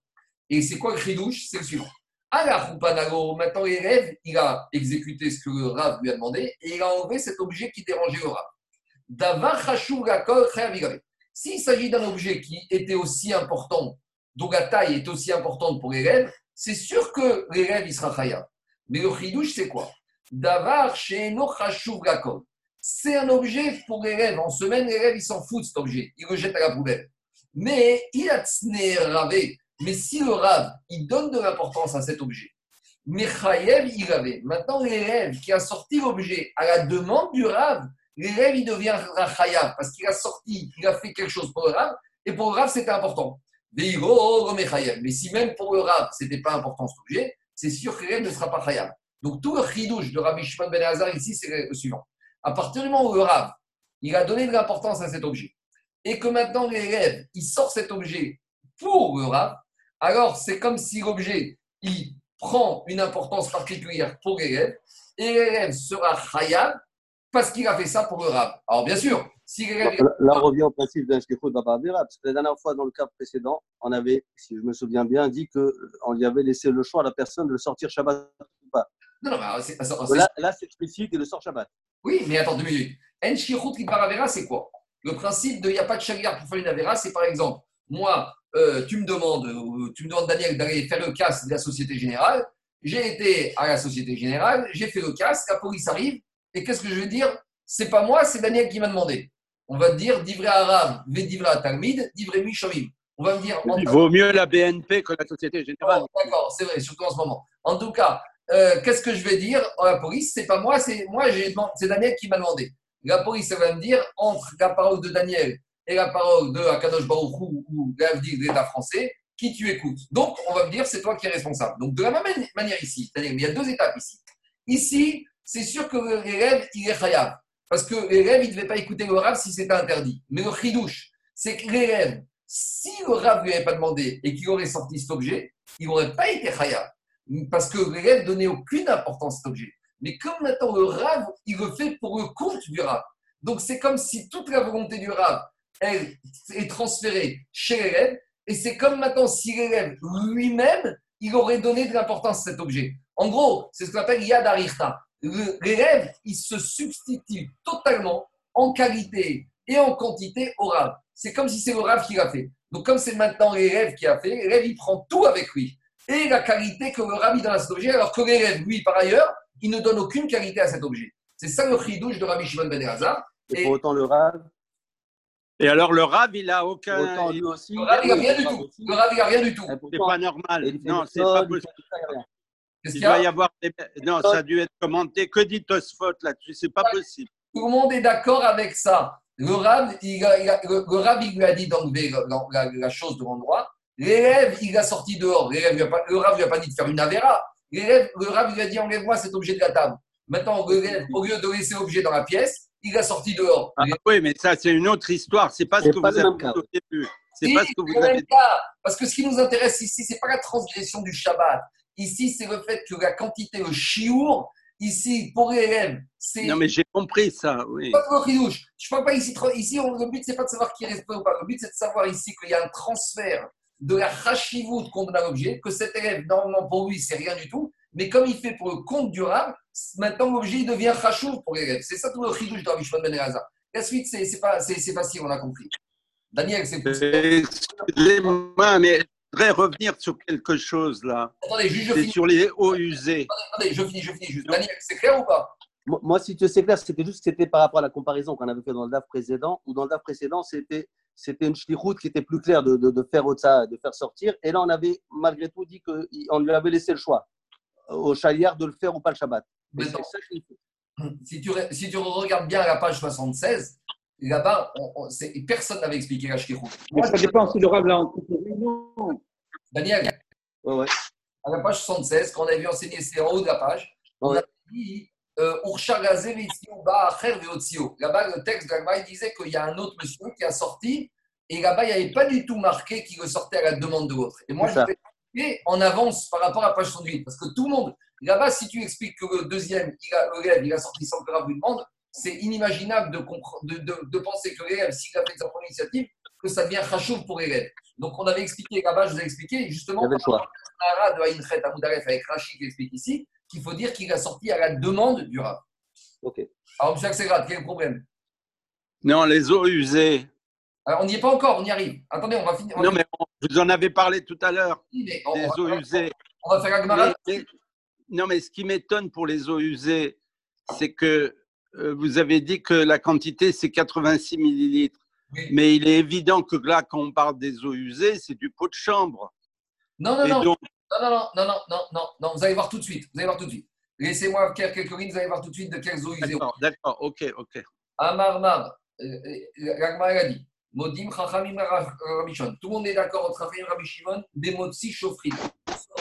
Et c'est quoi le cri douche C'est le suivant. Maintenant l'élève, il a exécuté ce que le Rav lui a demandé et il a enlevé cet objet qui dérangeait le Rav. S'il s'agit d'un objet qui était aussi important, dont la taille est aussi importante pour l'élève, c'est sûr que l'élève, il sera khayab. Mais le chidouche, c'est quoi? Davar C'est un objet pour l'élève. En semaine, l'élève, il s'en fout de cet objet. Il le jette à la poubelle. Mais il a ravé. Mais si le rave, il donne de l'importance à cet objet, mais Chayev, il avait. Maintenant, l'élève qui a sorti l'objet à la demande du rave, l'élève, il devient Chayav parce qu'il a sorti, il a fait quelque chose pour le rave, et pour le rave, c'était important. Mais si même pour le rave, ce n'était pas important cet objet, c'est sûr que l'élève ne sera pas Chayav. Donc, tout le chidouche de Rabbi Shimon Ben Hazar ici, c'est le suivant. À partir du moment où le rave, il a donné de l'importance à cet objet, et que maintenant l'élève, il sort cet objet pour le rave, alors c'est comme si l'objet, il prend une importance particulière pour l'élève, et l'élève sera khayab parce qu'il a fait ça pour le rab. Alors bien sûr, si l'élève... Là, on revient au principe d'un shkichut babavira, parce que la dernière fois, dans le cas précédent, on avait, si je me souviens bien, dit qu'on lui avait laissé le choix à la personne de le sortir Shabbat ou pas. Non, non, mais c'est, là, là c'est explicite et le sort Shabbat. Oui, mais attends deux minutes. En shkichut c'est quoi? Le principe de il n'y a pas de chagar pour faire une avera, c'est par exemple, moi, euh, tu me demandes, tu me demandes Daniel d'aller faire le casse de la Société Générale. J'ai été à la Société Générale, j'ai fait le casse, la police arrive, et qu'est-ce que je vais dire? C'est pas moi, c'est Daniel qui m'a demandé. On va dire divré arabe, ve talmid, divré mishamim. On va me dire. Il vaut mieux la BNP que la Société Générale. Oh, d'accord, c'est vrai, surtout en ce moment. En tout cas, euh, qu'est-ce que je vais dire à la police? C'est pas moi, c'est moi, c'est Daniel qui m'a demandé. La police va me dire entre la parole de Daniel et la parole de Akadosh Baruchou ou de l'État français, qui tu écoutes. Donc, on va me dire, c'est toi qui es responsable. Donc, de la même manière ici, c'est-à-dire, il y a deux étapes ici. Ici, c'est sûr que l'élève, il est khayab. Parce que l'élève, il ne devait pas écouter le rab si c'était interdit. Mais le chidouche, c'est que l'élève, si le rab ne lui avait pas demandé et qu'il aurait sorti cet objet, il n'aurait pas été khayab. Parce que l'élève donnait aucune importance à cet objet. Mais comme maintenant le rab, il le fait pour le compte du rab. Donc c'est comme si toute la volonté du rab, elle est transférée chez l'élève. Et c'est comme maintenant si l'élève lui-même, il aurait donné de l'importance à cet objet. En gros, c'est ce qu'on appelle Yad Arichta. L'élève, il se substitue totalement en qualité et en quantité au rave. C'est comme si c'est le rave qui l'a fait. Donc, comme c'est maintenant l'élève qui a fait, l'élève, il prend tout avec lui. Et la qualité que le rave il donne à cet objet, alors que l'élève, lui, par ailleurs, il ne donne aucune qualité à cet objet. C'est ça le chidouche de Rabbi Shimon Ben Elazar. Et, pour autant, le rave, et alors, le rab, il n'a aucun. aussi, le rab, il n'a rien du tout. Le rab, il n'a rien du tout. C'est pas normal. Non, c'est pas possible. Il doit y avoir des... Non, ça a dû être commenté. Que dit Tosfot là-dessus? C'est pas possible. Tout le monde est d'accord avec ça. Le rab, il, a, il a, le, il lui a dit d'enlever la, la, chose de l'endroit. L'élève, il l'a sorti dehors. L'élève, le rab, lui a pas dit de faire une avéra. L'élève, le rab, il lui a dit enlève-moi cet objet de la table. Maintenant, l'élève, au lieu de laisser l'objet dans la pièce, il a sorti dehors. Ah, oui, mais ça, c'est une autre histoire. C'est pas ce que vous avez dit au début. C'est pas ce que vous avez dit. Parce que ce qui nous intéresse ici, c'est pas la transgression du Shabbat. Ici, c'est le fait que la quantité, le chiour, ici, pour l'élève, c'est. Non, mais j'ai compris ça, oui. Pas pour Je parle pas ici. Ici, le but, c'est pas de savoir qui reste ou pas. Le but, c'est de savoir ici qu'il y a un transfert de la rachivout qu'on donne à l'objet, que cet élève, normalement, pour lui, c'est rien du tout. Mais comme il fait pour le compte durable, maintenant l'objet devient rachou pour l'élève. C'est ça tout le chidouche de Rabbi Ben La suite, c'est facile, on a compris. Daniel, c'est Excusez-moi, mais je voudrais revenir sur quelque chose là. Attendez, juste, je finis. sur les eaux usées. Attendez, je finis, je finis juste. Daniel, c'est clair ou pas? Moi, si tu sais clair, c'était juste que c'était par rapport à la comparaison qu'on avait fait dans le DAF précédent, ou dans le DAF précédent, c'était c'était une route qui était plus claire de, de, de faire ça, de faire sortir. Et là, on avait malgré tout dit qu'on lui avait laissé le choix au chaliard de le faire ou pas le Shabbat. Si, tu, si tu regardes bien la page 76, là-bas, personne n'avait expliqué la shkirut. Ça dépend si le rab l'a Daniel, ouais, ouais. à la page 76, quand on avait enseigné, c'est en haut de la page, on a dit euh, Là-bas, le texte de disait qu'il y a un autre monsieur qui a sorti, et là-bas, il n'y avait pas du tout marqué qu'il sortait à la demande de l'autre. Et moi, je et en avance par rapport à la page 108. Parce que tout le monde, là-bas, si tu expliques que le deuxième, il a, il a sorti sans que lui demande, c'est inimaginable de, de, de, penser que l'élève, s'il a fait sa première initiative, que ça devient rachouf pour l'élève. Donc, on avait expliqué là-bas, je vous ai expliqué, justement, par rapport à de Aïnchet avec Rachid qui explique ici, qu'il faut dire qu'il a sorti à la demande du Rav. Ok. Alors, M. grave, quel est le problème? Non, les eaux usées. Alors, on n'y est pas encore, on y arrive. Attendez, on va finir. non, mais vous en avez parlé tout à l'heure. des eaux usées. On va faire la non, mais ce qui m'étonne pour les eaux usées, c'est que euh, vous avez dit que la quantité, c'est 86 millilitres. Mais il est évident que là, quand on parle des eaux usées, c'est du pot de chambre. Non, non, non. Non. Non, non, non, non, non, non, vous allez voir tout de suite. Vous allez voir tout de suite. Laissez-moi faire quelques lignes, vous allez voir tout de suite de quelles eaux usées. D'accord, d'accord, ok, ok. Amar, Mar, euh, euh, Ragmar a dit Modim, Chachamim, Rabishon. Tout le monde est d'accord entre Rachim et Rabishimon, Bemotsi, Shofrit.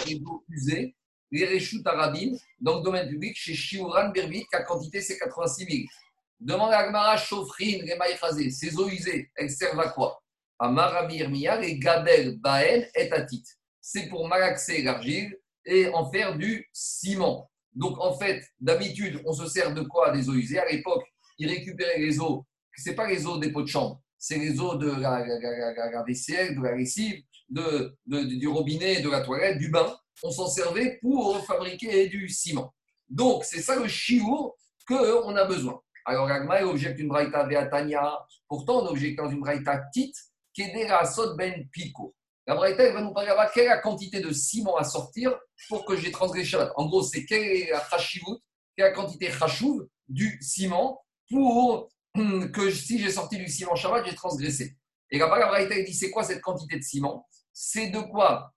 Des eaux usées les réchoutes arabim, dans le domaine public, chez Shiuran Berbit, la quantité c'est 86 millilitres. Demande à Agmara Chauffrin, les ces eaux usées, elles servent à quoi? Amar Rabbi Irmiya, les Gabel Baen et Atit. C'est pour malaxer l'argile et en faire du ciment. Donc en fait, d'habitude, on se sert de quoi Des eaux usées? À l'époque, ils récupéraient les eaux, ce n'est pas les eaux des pots de chambre, c'est les eaux de la, la- de la lessive, de- du robinet, de la toilette, du bain. On s'en servait pour fabriquer du ciment. Donc c'est ça le chiour qu'on a besoin. Alors l'agma, il objecte une braïta veatania. Pourtant, on objecte dans une braïta tit, qui est déjà sot ben pico. La braïta, elle va nous parler là-bas quelle la quantité de ciment à sortir pour que j'ai transgressé Shabbat. En gros, c'est quelle est la quelle quantité du ciment pour [clears throat] que si j'ai sorti du ciment Shabbat, j'ai transgressé. Et là-bas, la Braïta elle dit c'est quoi cette quantité de ciment? C'est de quoi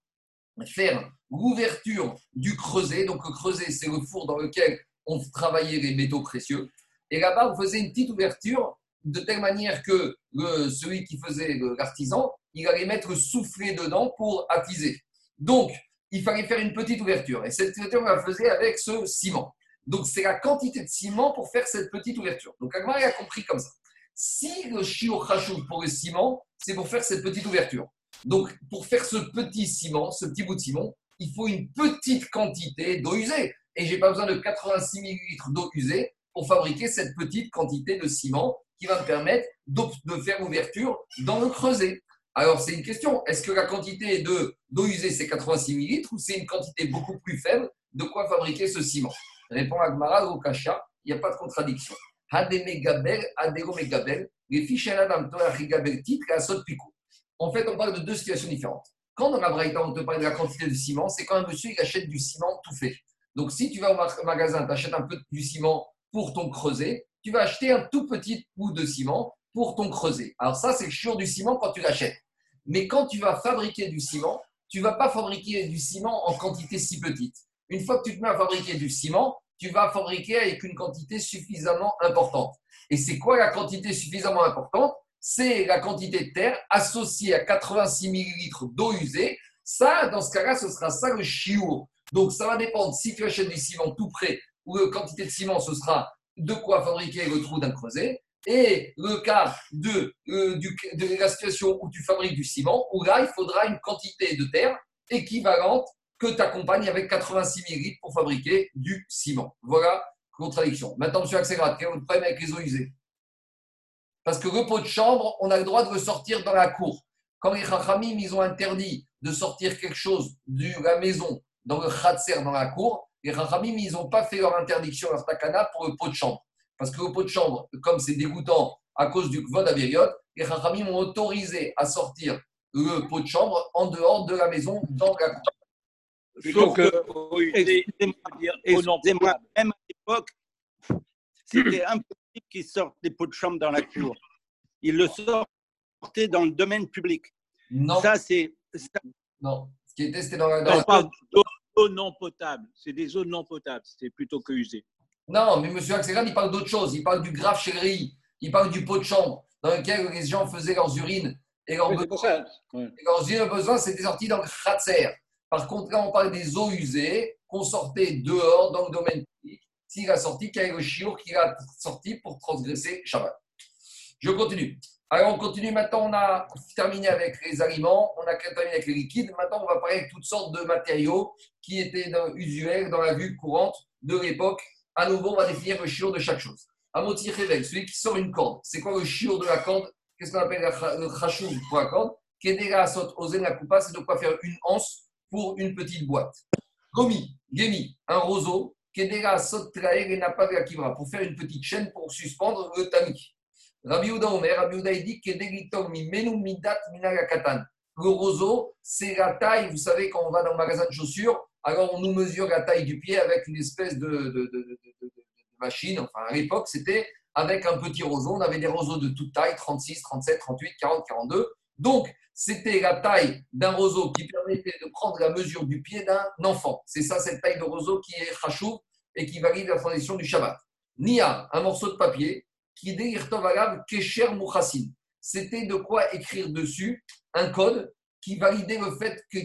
faire l'ouverture du creuset. Donc, le creuset, c'est le four dans lequel on travaillait les métaux précieux. Et là-bas, on faisait une petite ouverture de telle manière que celui qui faisait l'artisan, il allait mettre le dedans pour attiser. Donc, il fallait faire une petite ouverture. Et cette ouverture, on la faisait avec ce ciment. Donc, c'est la quantité de ciment pour faire cette petite ouverture. Donc, Agmar a compris comme ça. Si le chashuv pour le ciment, c'est pour faire cette petite ouverture. Donc, pour faire ce petit ciment, ce petit bout de ciment, il faut une petite quantité d'eau usée. Et j'ai pas besoin de 86 millilitres d'eau usée pour fabriquer cette petite quantité de ciment qui va me permettre de faire l'ouverture dans le creuset. Alors, c'est une question. Est-ce que la quantité de- d'eau usée, c'est 86 millilitres ou c'est une quantité beaucoup plus faible? De quoi fabriquer ce ciment? Répond Agmara au Kasha, il n'y a pas de contradiction. En fait, on parle de deux situations différentes. Dans la Braïta, on te parle de la quantité de ciment, c'est quand un monsieur il achète du ciment tout fait. Donc, si tu vas au magasin, tu achètes un peu du ciment pour ton creuset, tu vas acheter un tout petit bout de ciment pour ton creuset. Alors, ça, c'est le du ciment quand tu l'achètes. Mais quand tu vas fabriquer du ciment, tu ne vas pas fabriquer du ciment en quantité si petite. Une fois que tu te mets à fabriquer du ciment, tu vas fabriquer avec une quantité suffisamment importante. Et c'est quoi la quantité suffisamment importante? C'est la quantité de terre associée à 86 millilitres d'eau usée. Ça, dans ce cas-là, ce sera ça le chiour. Donc, ça va dépendre si tu achètes du ciment tout près ou la quantité de ciment, ce sera de quoi fabriquer le trou d'un creuset. Et le cas de, euh, de la situation où tu fabriques du ciment, où là, il faudra une quantité de terre équivalente que tu accompagnes avec 86 millilitres pour fabriquer du ciment. Voilà, contradiction. Maintenant, M. Axelrad, quel est votre problème avec les eaux usées? Parce que le pot de chambre, on a le droit de le sortir dans la cour. Quand les Chachamim, ils ont interdit de sortir quelque chose de la maison dans le Khatser, dans la cour, les Chachamim, ils n'ont pas fait leur interdiction, leur takana pour le pot de chambre. Parce que le pot de chambre, comme c'est dégoûtant à cause du Kvod Avériot, les Chachamim ont autorisé à sortir le pot de chambre en dehors de la maison, dans la cour. Plutôt Sauf que que- Excusez-moi, même à l'époque, c'était impossible qu'ils sortent des pots de chambre dans la cour. Ils le sortaient dans le domaine public. Non, Ça, c'est. ça- non. Ce qui était, c'était dans la. dans On parle d'eau d'eau non potable. C'est des eaux non potables. C'est plutôt que usées. Non, mais M. Axelrad, il parle d'autre chose. Il parle du grave chéri. Il parle du pot de chambre dans lequel les gens faisaient leurs urines et leurs Oui, ça. Ouais. Et leurs yeux besoin, c'était sorti dans le khatser. Par contre, là, on parle des eaux usées qu'on sortait dehors dans le domaine public. S'il a sorti, quel est le chiour qu'il a sorti pour transgresser Shabbat. Je continue. Alors, on continue. Maintenant, on a terminé avec les aliments, on a terminé avec les liquides. Maintenant, on va parler avec toutes sortes de matériaux qui étaient usuels dans la vue courante de l'époque. À nouveau, on va définir le chiour de chaque chose. Amoti Revel, celui qui sort une corde. C'est quoi le chiour de la corde? Qu'est-ce qu'on appelle le chashoum pour la corde? Kedera sot ozen la coupa, c'est de quoi faire une anse pour une petite boîte. Gomi, gemi, un roseau. Kedera sot traer et pour faire une petite chaîne pour suspendre le tamis. Rabbi Ouda Omer, Rabbi dit mi menu midat minagakatan. Le roseau, c'est la taille, vous savez, quand on va dans le magasin de chaussures, alors on nous mesure la taille du pied avec une espèce de- de machine. Enfin, à l'époque, c'était avec un petit roseau. On avait des roseaux de toute taille, 36, 37, 38, 40, 42. Donc, c'était la taille d'un roseau qui permettait de prendre la mesure du pied d'un enfant. C'est ça, cette taille de roseau qui est chachou et qui valide la transition du Shabbat. Nia, un morceau de papier, qui dit Irtovalav Kesher Mouchassin. C'était de quoi écrire dessus un code qui validait le fait que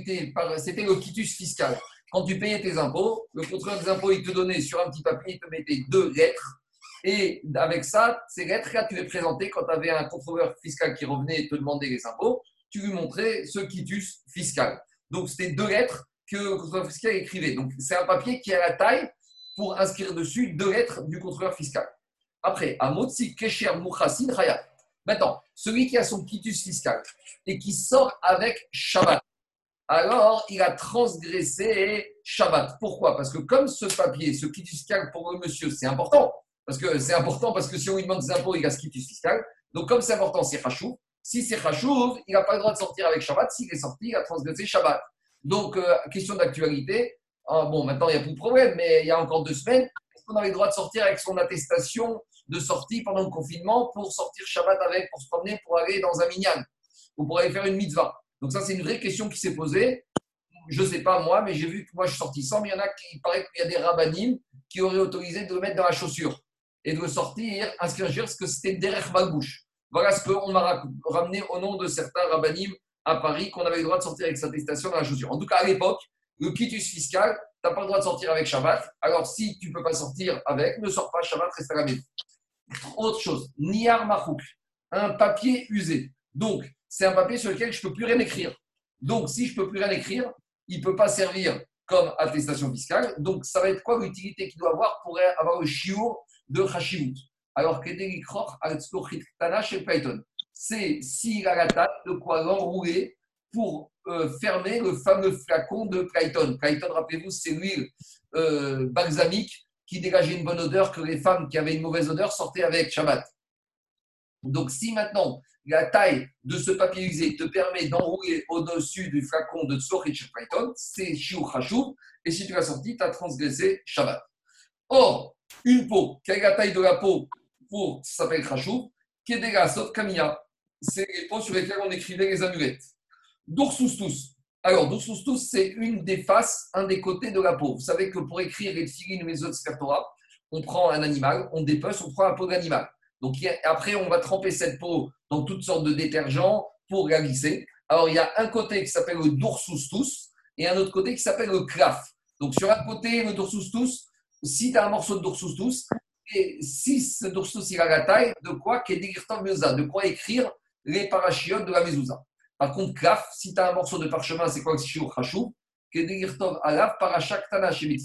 c'était le quitus fiscal. Quand tu payais tes impôts, le contrôleur des impôts, il te donnait sur un petit papier, il te mettait deux lettres. Et avec ça, ces lettres-là, tu les présentais quand tu avais un contrôleur fiscal qui revenait et te demandait les impôts, tu lui montrais ce quitus fiscal. Donc, c'était deux lettres que le contrôleur fiscal écrivait. Donc, c'est un papier qui a la taille pour inscrire dessus deux lettres du contrôleur fiscal. Après, à Motsi Kesher Mouchassin Hayat. Maintenant, celui qui a son quitus fiscal et qui sort avec Shabbat, alors il a transgressé Shabbat. Pourquoi? Parce que comme ce papier, ce quitus fiscal pour le monsieur, c'est important. Parce que c'est important parce que si on lui demande des impôts, il a ce quitus fiscal. Donc comme c'est important, c'est Khashou. Si c'est Khashou, il n'a pas le droit de sortir avec Shabbat. S'il est sorti, il a transgressé Shabbat. Donc, euh, question d'actualité. Ah, bon, maintenant, il n'y a plus de problème, mais il y a encore deux semaines, est-ce qu'on avait le droit de sortir avec son attestation de sortie pendant le confinement pour sortir Shabbat avec, pour se promener, pour aller dans un minyan? Ou pour aller faire une mitzvah? Donc, ça, c'est une vraie question qui s'est posée. Je ne sais pas moi, mais j'ai vu que moi, je suis sorti sans, mais il y en a qui, il paraît qu'il y a des rabbinim qui auraient autorisé de le mettre dans la chaussure et de sortir, inscrire parce que c'était derrière Balbouche. Voilà ce qu'on m'a ra- ramené au nom de certains rabbinim à Paris qu'on avait le droit de sortir avec sa attestation dans la chaussure. En tout cas, à l'époque, le quitus fiscal, tu n'as pas le droit de sortir avec Shabbat. Alors, si tu ne peux pas sortir avec, ne sors pas Shabbat, reste à la maison. Autre chose, Niyar Mahouk, un papier usé. Donc, c'est un papier sur lequel je ne peux plus rien écrire. Donc, si je ne peux plus rien écrire, il ne peut pas servir comme attestation fiscale. Donc, ça va être quoi l'utilité qu'il doit avoir pour avoir le chiour de Hashimut Alors, Python. C'est s'il a la taille de quoi l'enrouler pour euh, fermer le fameux flacon de Clayton. Clayton, rappelez-vous, c'est l'huile euh, balsamique qui dégageait une bonne odeur que les femmes qui avaient une mauvaise odeur sortaient avec Shabbat. Donc, si maintenant la taille de ce papier usé te permet d'enrouler au-dessus du flacon de Tsochit Clayton, c'est Shiur Hashou, et si tu l'as sorti, tu as transgressé Shabbat. Or, une peau, quelle est la taille de la peau pour, ça s'appelle Hashou, Kedega Sot Kamiya, c'est les peaux sur lesquelles on écrivait les amulettes. Doursoustus. Alors, Doursoustus, c'est une des faces, un des côtés de la peau. Vous savez que pour écrire les tfilines ou les autres spertora, on prend un animal, on dépece, on prend la peau de l'animal. Donc, après, on va tremper cette peau dans toutes sortes de détergents pour la glisser. Alors, il y a un côté qui s'appelle le doursoustus et un autre côté qui s'appelle le claf. Donc, sur un côté, le doursoustus, si tu as un morceau de doursoustus, et si ce doursoustus il a la taille de quoi de quoi écrire les parachiotes de la mezouza. Par contre, klaf, si tu as un morceau de parchemin, c'est quoi le shiur chashou Kedigirtov alav parachak tana chez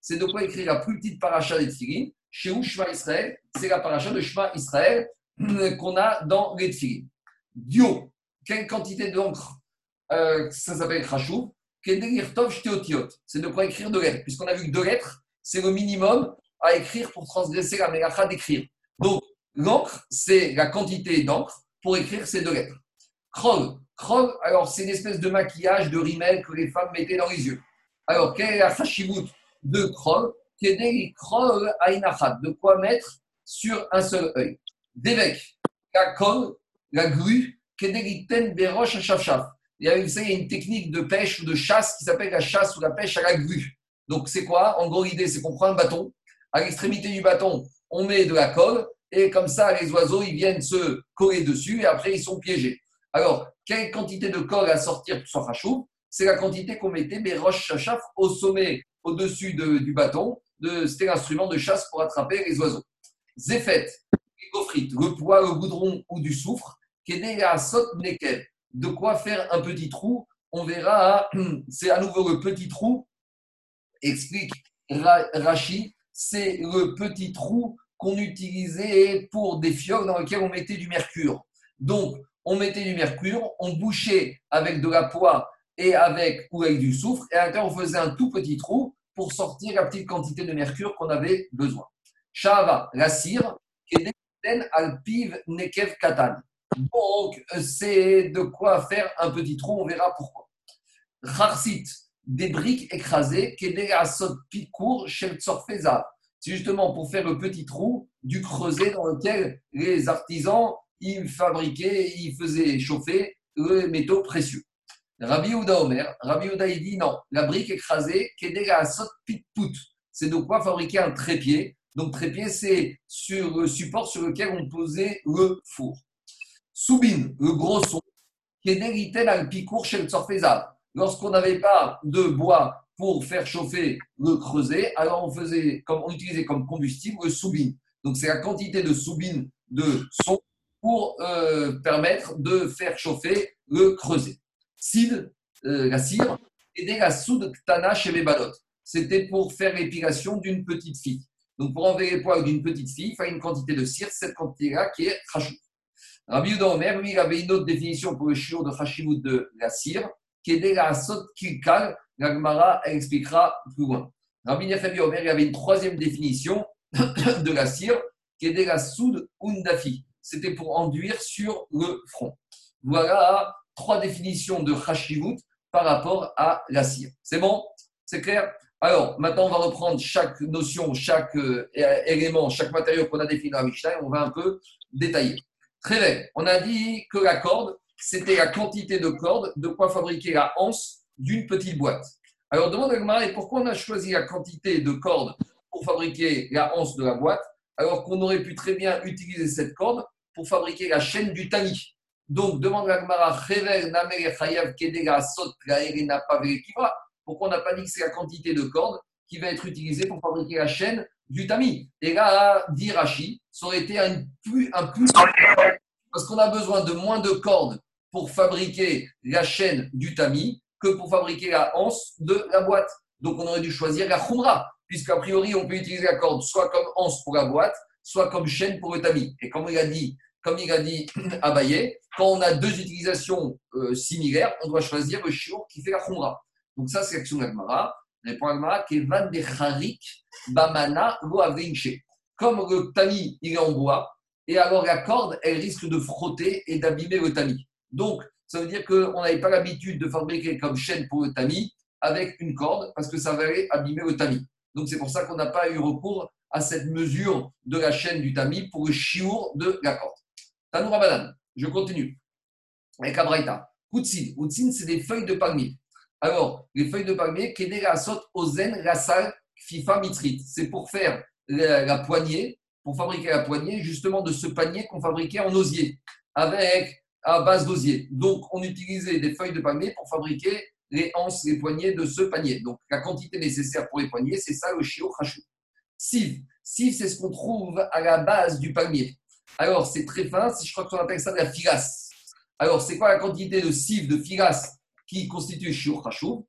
c'est de quoi écrire la plus petite paracha des Tfilin. Chez Shema Israël, c'est la paracha de Shema Israël qu'on a dans les Tfilin. Dio, quelle quantité d'encre euh, Ça s'appelle chashou. Kedigirtov shteotiot, c'est de quoi écrire deux lettres. Puisqu'on a vu que deux lettres, c'est le minimum à écrire pour transgresser la mélacha d'écrire. Donc, l'encre, c'est la quantité d'encre pour écrire ces deux lettres. Krog. Krog, alors c'est une espèce de maquillage, de rimel que les femmes mettaient dans les yeux. Alors, quelle est la chashivut de Krog? Kedeli Krog Ainachat, de quoi mettre sur un seul œil. D'évêque, la colle, la grue, Kedeli Ten Berosh il y a une technique de pêche ou de chasse qui s'appelle la chasse ou la pêche à la grue. Donc, c'est quoi? En gros, l'idée, c'est qu'on prend un bâton, à l'extrémité du bâton, on met de la colle et comme ça, les oiseaux, ils viennent se coller dessus et après, ils sont piégés. Alors, quelle quantité de colle à sortir pour son rachou C'est la quantité qu'on mettait des roches chachaf au sommet, au-dessus de- du bâton. De, c'était l'instrument de chasse pour attraper les oiseaux. Zéfet, les gaufrites, le poids, le goudron ou du soufre, à sot. De quoi faire un petit trou? On verra, [clears throat] c'est à nouveau le petit trou, explique Ra- Rachi, c'est le petit trou qu'on utilisait pour des fioles dans lesquelles on mettait du mercure. Donc, on mettait du mercure, on bouchait avec de la poix et avec, ou avec du soufre, et à l'intérieur, on faisait un tout petit trou pour sortir la petite quantité de mercure qu'on avait besoin. Shava, la cire, alpiv nekev katan. Donc, c'est de quoi faire un petit trou, on verra pourquoi. Rarsit, des briques écrasées, C'est justement pour faire le petit trou du creuset dans lequel les artisans ils fabriquaient, ils faisaient chauffer les métaux précieux. Rabbi Ouda Omer, Rabbi Ouda il dit non, la brique écrasée. C'est de quoi fabriquer un trépied. Donc trépied, c'est sur le support sur lequel on posait le four. Soubine, le gros son, le picourt chez le Lorsqu'on n'avait pas de bois pour faire chauffer le creuset, alors on faisait, comme on utilisait comme combustible le soubine. Donc c'est la quantité de soubine de son pour euh, permettre de faire chauffer le creuset. Cid, euh, la cire, et la soude tana chez les balottes. C'était pour faire l'épilation d'une petite fille. Donc pour enlever les poils d'une petite fille, il fallait une quantité de cire, cette quantité-là qui est rachou. Rabbi Yuda Omer, lui, avait une autre définition pour le chiot de Hashimut de la cire, la sot kilkal. La Gemara expliquera plus loin. Rabbi Nechavi Omer, il avait une troisième définition [coughs] de la cire, qui est la soude undafi. C'était pour enduire sur le front. Voilà trois définitions de Hashimut par rapport à la cire. C'est bon? C'est clair? Alors, maintenant, on va reprendre chaque notion, chaque euh, élément, chaque matériau qu'on a défini dans la on va un peu détailler. Très bien. On a dit que la corde, c'était la quantité de corde de quoi fabriquer la anse d'une petite boîte. Alors, demande à Gmara, pourquoi on a choisi la quantité de corde pour fabriquer la anse de la boîte, alors qu'on aurait pu très bien utiliser cette corde pour fabriquer la chaîne du tamis Donc, demande à pourquoi on n'a pas dit que c'est la quantité de corde qui va être utilisée pour fabriquer la chaîne du tamis. Et là, dit Rashi, ça aurait été un plus, un plus parce qu'on a besoin de moins de cordes pour fabriquer la chaîne du tamis que pour fabriquer la anse de la boîte. Donc on aurait dû choisir la khumra, puisqu'a priori on peut utiliser la corde soit comme anse pour la boîte, soit comme chaîne pour le tamis. Et comme il a dit, comme il a dit [clears throat] Abaye, quand on a deux utilisations euh, similaires, on doit choisir le chiot qui fait la khumra. Donc ça c'est l'action de l'Agmara. Répond Agmara, Kevan de Bamana Lo Comme le tamis il est en bois, et alors la corde, elle risque de frotter et d'abîmer le tamis. Donc, ça veut dire qu'on n'avait pas l'habitude de fabriquer comme chaîne pour le tamis avec une corde parce que ça allait abîmer le tamis. Donc, c'est pour ça qu'on n'a pas eu recours à cette mesure de la chaîne du tamis pour le chiour de la corde. Tanoura Banane, je continue. Avec Abraïta. Houtsin, c'est des feuilles de palmier. Alors, les feuilles de palmier, Kedera Sot Ozen Rassal Fifa Mitrit. C'est pour faire la poignée pour fabriquer la poignée justement de ce panier qu'on fabriquait en osier, avec à base d'osier. Donc, on utilisait des feuilles de palmier pour fabriquer les anses, les poignées de ce panier. Donc, la quantité nécessaire pour les poignées, c'est ça le chiot khashou. Siv. Siv, c'est ce qu'on trouve à la base du palmier. Alors, c'est très fin, je crois qu'on appelle ça de la filasse. Alors, c'est quoi la quantité de siv, de filasse qui constitue le chiot khashou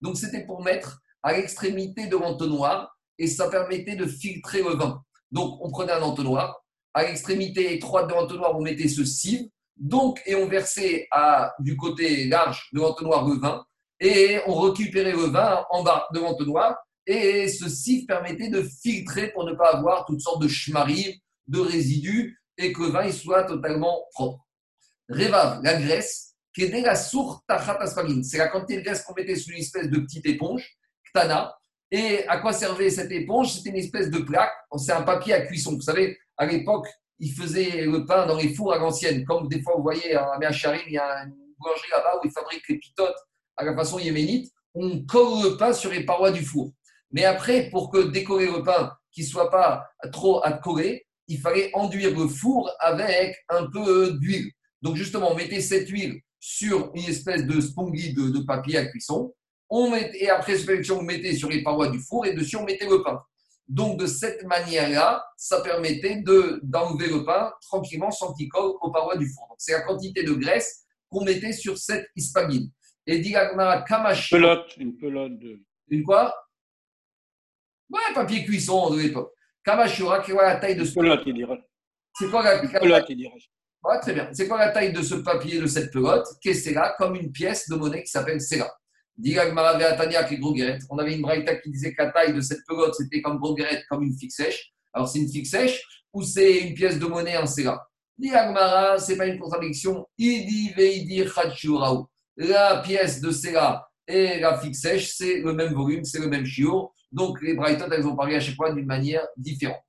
donc, c'était pour mettre à l'extrémité de l'entonnoir et ça permettait de filtrer le vin. Donc, on prenait un entonnoir, à l'extrémité étroite de l'entonnoir, on mettait ce cive, donc, et on versait à, du côté large de l'entonnoir le vin, et on récupérait le vin en bas de l'entonnoir, et ce cive permettait de filtrer pour ne pas avoir toutes sortes de schmaris, de résidus, et que le vin soit totalement propre. Révav, la graisse, qui est la source C'est la quantité de graisse qu'on mettait sous une espèce de petite éponge Tana. Et à quoi servait cette éponge? C'était une espèce de plaque. C'est un papier à cuisson. Vous savez, à l'époque, ils faisaient le pain dans les fours à l'ancienne. Comme des fois, vous voyez, à Méacharim, il y a une boulangerie là-bas où ils fabriquent les pitotes à la façon yéménite. On colle le pain sur les parois du four. Mais après, pour que décorer le pain qui ne soit pas trop à il fallait enduire le four avec un peu d'huile. Donc justement, on mettait cette huile sur une espèce de spongy de papier à cuisson on et après cette on mettait sur les parois du four et dessus, on mettait le pain. Donc, de cette manière-là, ça permettait d'enlever le pain tranquillement sans qu'il colle aux parois du four. C'est la quantité de graisse qu'on mettait sur cette hispamine. Et dit Kamashi. Pelote, une pelote de. Une quoi? Ouais, papier cuisson de l'époque. Kamashura, qui est la taille de ce. Pelote, il dirait. C'est quoi la pelote, il. Ouais, très bien. C'est quoi la taille de ce papier, de cette pelote? Qu'est-ce c'est là? Comme une pièce de monnaie qui s'appelle Sera. On avait une braïta qui disait que la taille de cette pelote, c'était comme Grogueret, comme une fixe sèche. Alors, c'est une fixe sèche ou c'est une pièce de monnaie en Séra Dit Agmara, ce n'est pas une contradiction. Idi veidi. La pièce de Sela et la fixe sèche, c'est le même volume, c'est le même chiot. Donc les Brighton, elles ont parlé à chaque fois d'une manière différente.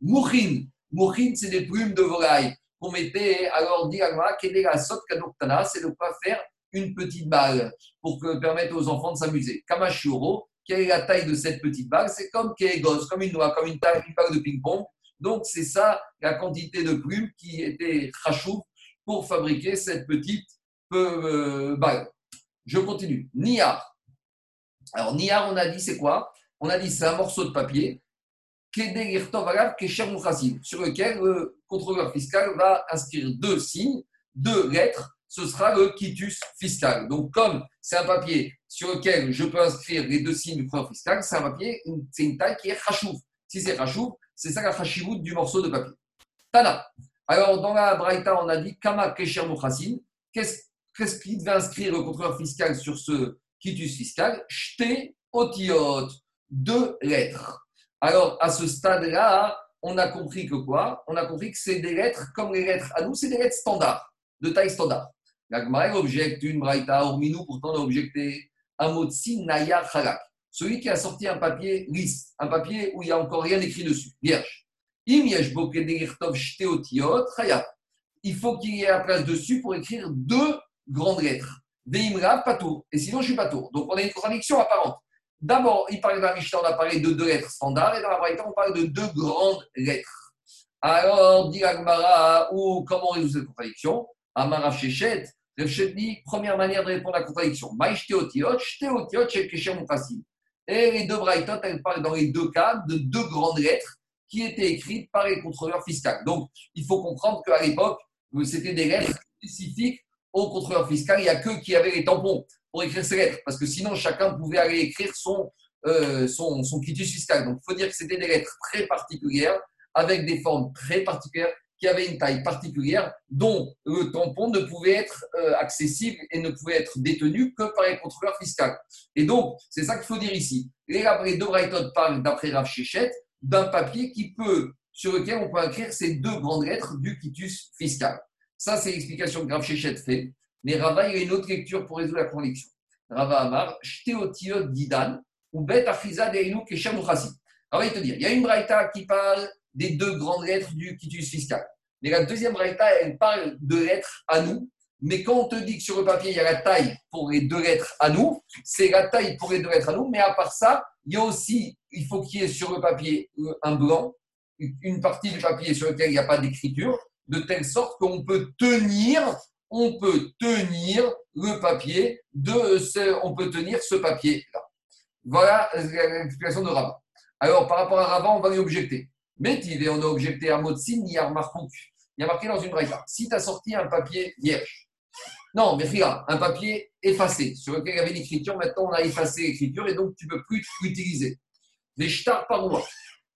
Mouchin. Mouchin, c'est des plumes de volaille qu'on mettait. Alors, dit Agmara, quelle est la sot c'est de quoi faire une petite balle pour que, permettre aux enfants de s'amuser. Kamashiro, quelle est la taille de cette petite balle C'est comme gosse, comme une noix, comme une, taille, une balle de ping-pong. Donc, c'est ça la quantité de plumes qui était rachou pour fabriquer cette petite euh, balle. Je continue. Niar. Alors, Niar, on a dit, c'est quoi? On a dit, c'est un morceau de papier sur lequel le contrôleur fiscal va inscrire deux signes, deux lettres ce sera le quitus fiscal. Donc, comme c'est un papier sur lequel je peux inscrire les deux signes du preuve fiscal, c'est un papier, c'est une taille qui est rachouf. Si c'est rachouf, c'est ça la rachivout du morceau de papier. Tana. Alors, dans la Braïta, on a dit Kama Kesher Qu'est-ce qui devait inscrire le contrôleur fiscal sur ce quitus fiscal? Shte otiot. Deux lettres. Alors, à ce stade-là, on a compris que quoi? On a compris que c'est des lettres comme les lettres à nous, c'est des lettres standards, de taille standard. L'Agmaël objecte une braïta, hormis nous, pourtant on a objecté de naya chalak. Celui qui a sorti un papier lisse, un papier où il n'y a encore rien écrit dessus, vierge. Il faut qu'il y ait la place dessus pour écrire deux grandes lettres. Veimra, patour. Et sinon, je suis patour. Donc, on a une contradiction apparente. D'abord, il parlait dans la Mishnah, on a parlé de deux lettres standards, et dans la Braïta, on parle de deux grandes lettres. Alors, dit Agmara, ou comment résout cette contradiction? Amarav Shechet, Ref dit, première manière de répondre à la contradiction. Et les deux braïtot, elles parlent dans les deux cas de deux grandes lettres qui étaient écrites par les contrôleurs fiscaux. Donc, il faut comprendre qu'à l'époque, c'était des lettres spécifiques au contrôleur fiscal. Il n'y a que qui avaient les tampons pour écrire ces lettres, parce que sinon, chacun pouvait aller écrire son, euh, son, son quitus fiscal. Donc, il faut dire que c'était des lettres très particulières, avec des formes très particulières, qui avait une taille particulière dont le tampon ne pouvait être euh, accessible et ne pouvait être détenu que par les contrôleurs fiscaux. Et donc, c'est ça qu'il faut dire ici. Les, deux Brighton parlent, d'après Rav Shechet, d'un papier qui peut, sur lequel on peut écrire ces deux grandes lettres du quitus fiscal. Ça, c'est l'explication que Rav Shechet fait. Mais Rava, il a une autre lecture pour résoudre la conviction. Rava Amar, Shteotiot Didan, ou Bet Achiza Deinu Keshem Rava, il te dire, il y a une Braïta qui parle des deux grandes lettres du quitus fiscal. Mais la deuxième braïta, elle parle de lettres à nous. Mais quand on te dit que sur le papier, il y a la taille pour les deux lettres à nous, c'est la taille pour les deux lettres à nous. Mais à part ça, il y a aussi, il faut qu'il y ait sur le papier un blanc, une partie du papier sur lequel il n'y a pas d'écriture, de telle sorte qu'on peut tenir, on peut tenir le papier de ce, on peut tenir ce papier-là. Voilà l'explication de Rabat. Alors, par rapport à Rabat, on va lui objecter. Mais on a objecté à Motsin, a Il y a marqué dans une braïta. Si tu as sorti un papier vierge, non, mais regarde, un papier effacé, sur lequel il y avait l'écriture, maintenant on a effacé l'écriture et donc tu ne peux plus l'utiliser. Des stars par mois.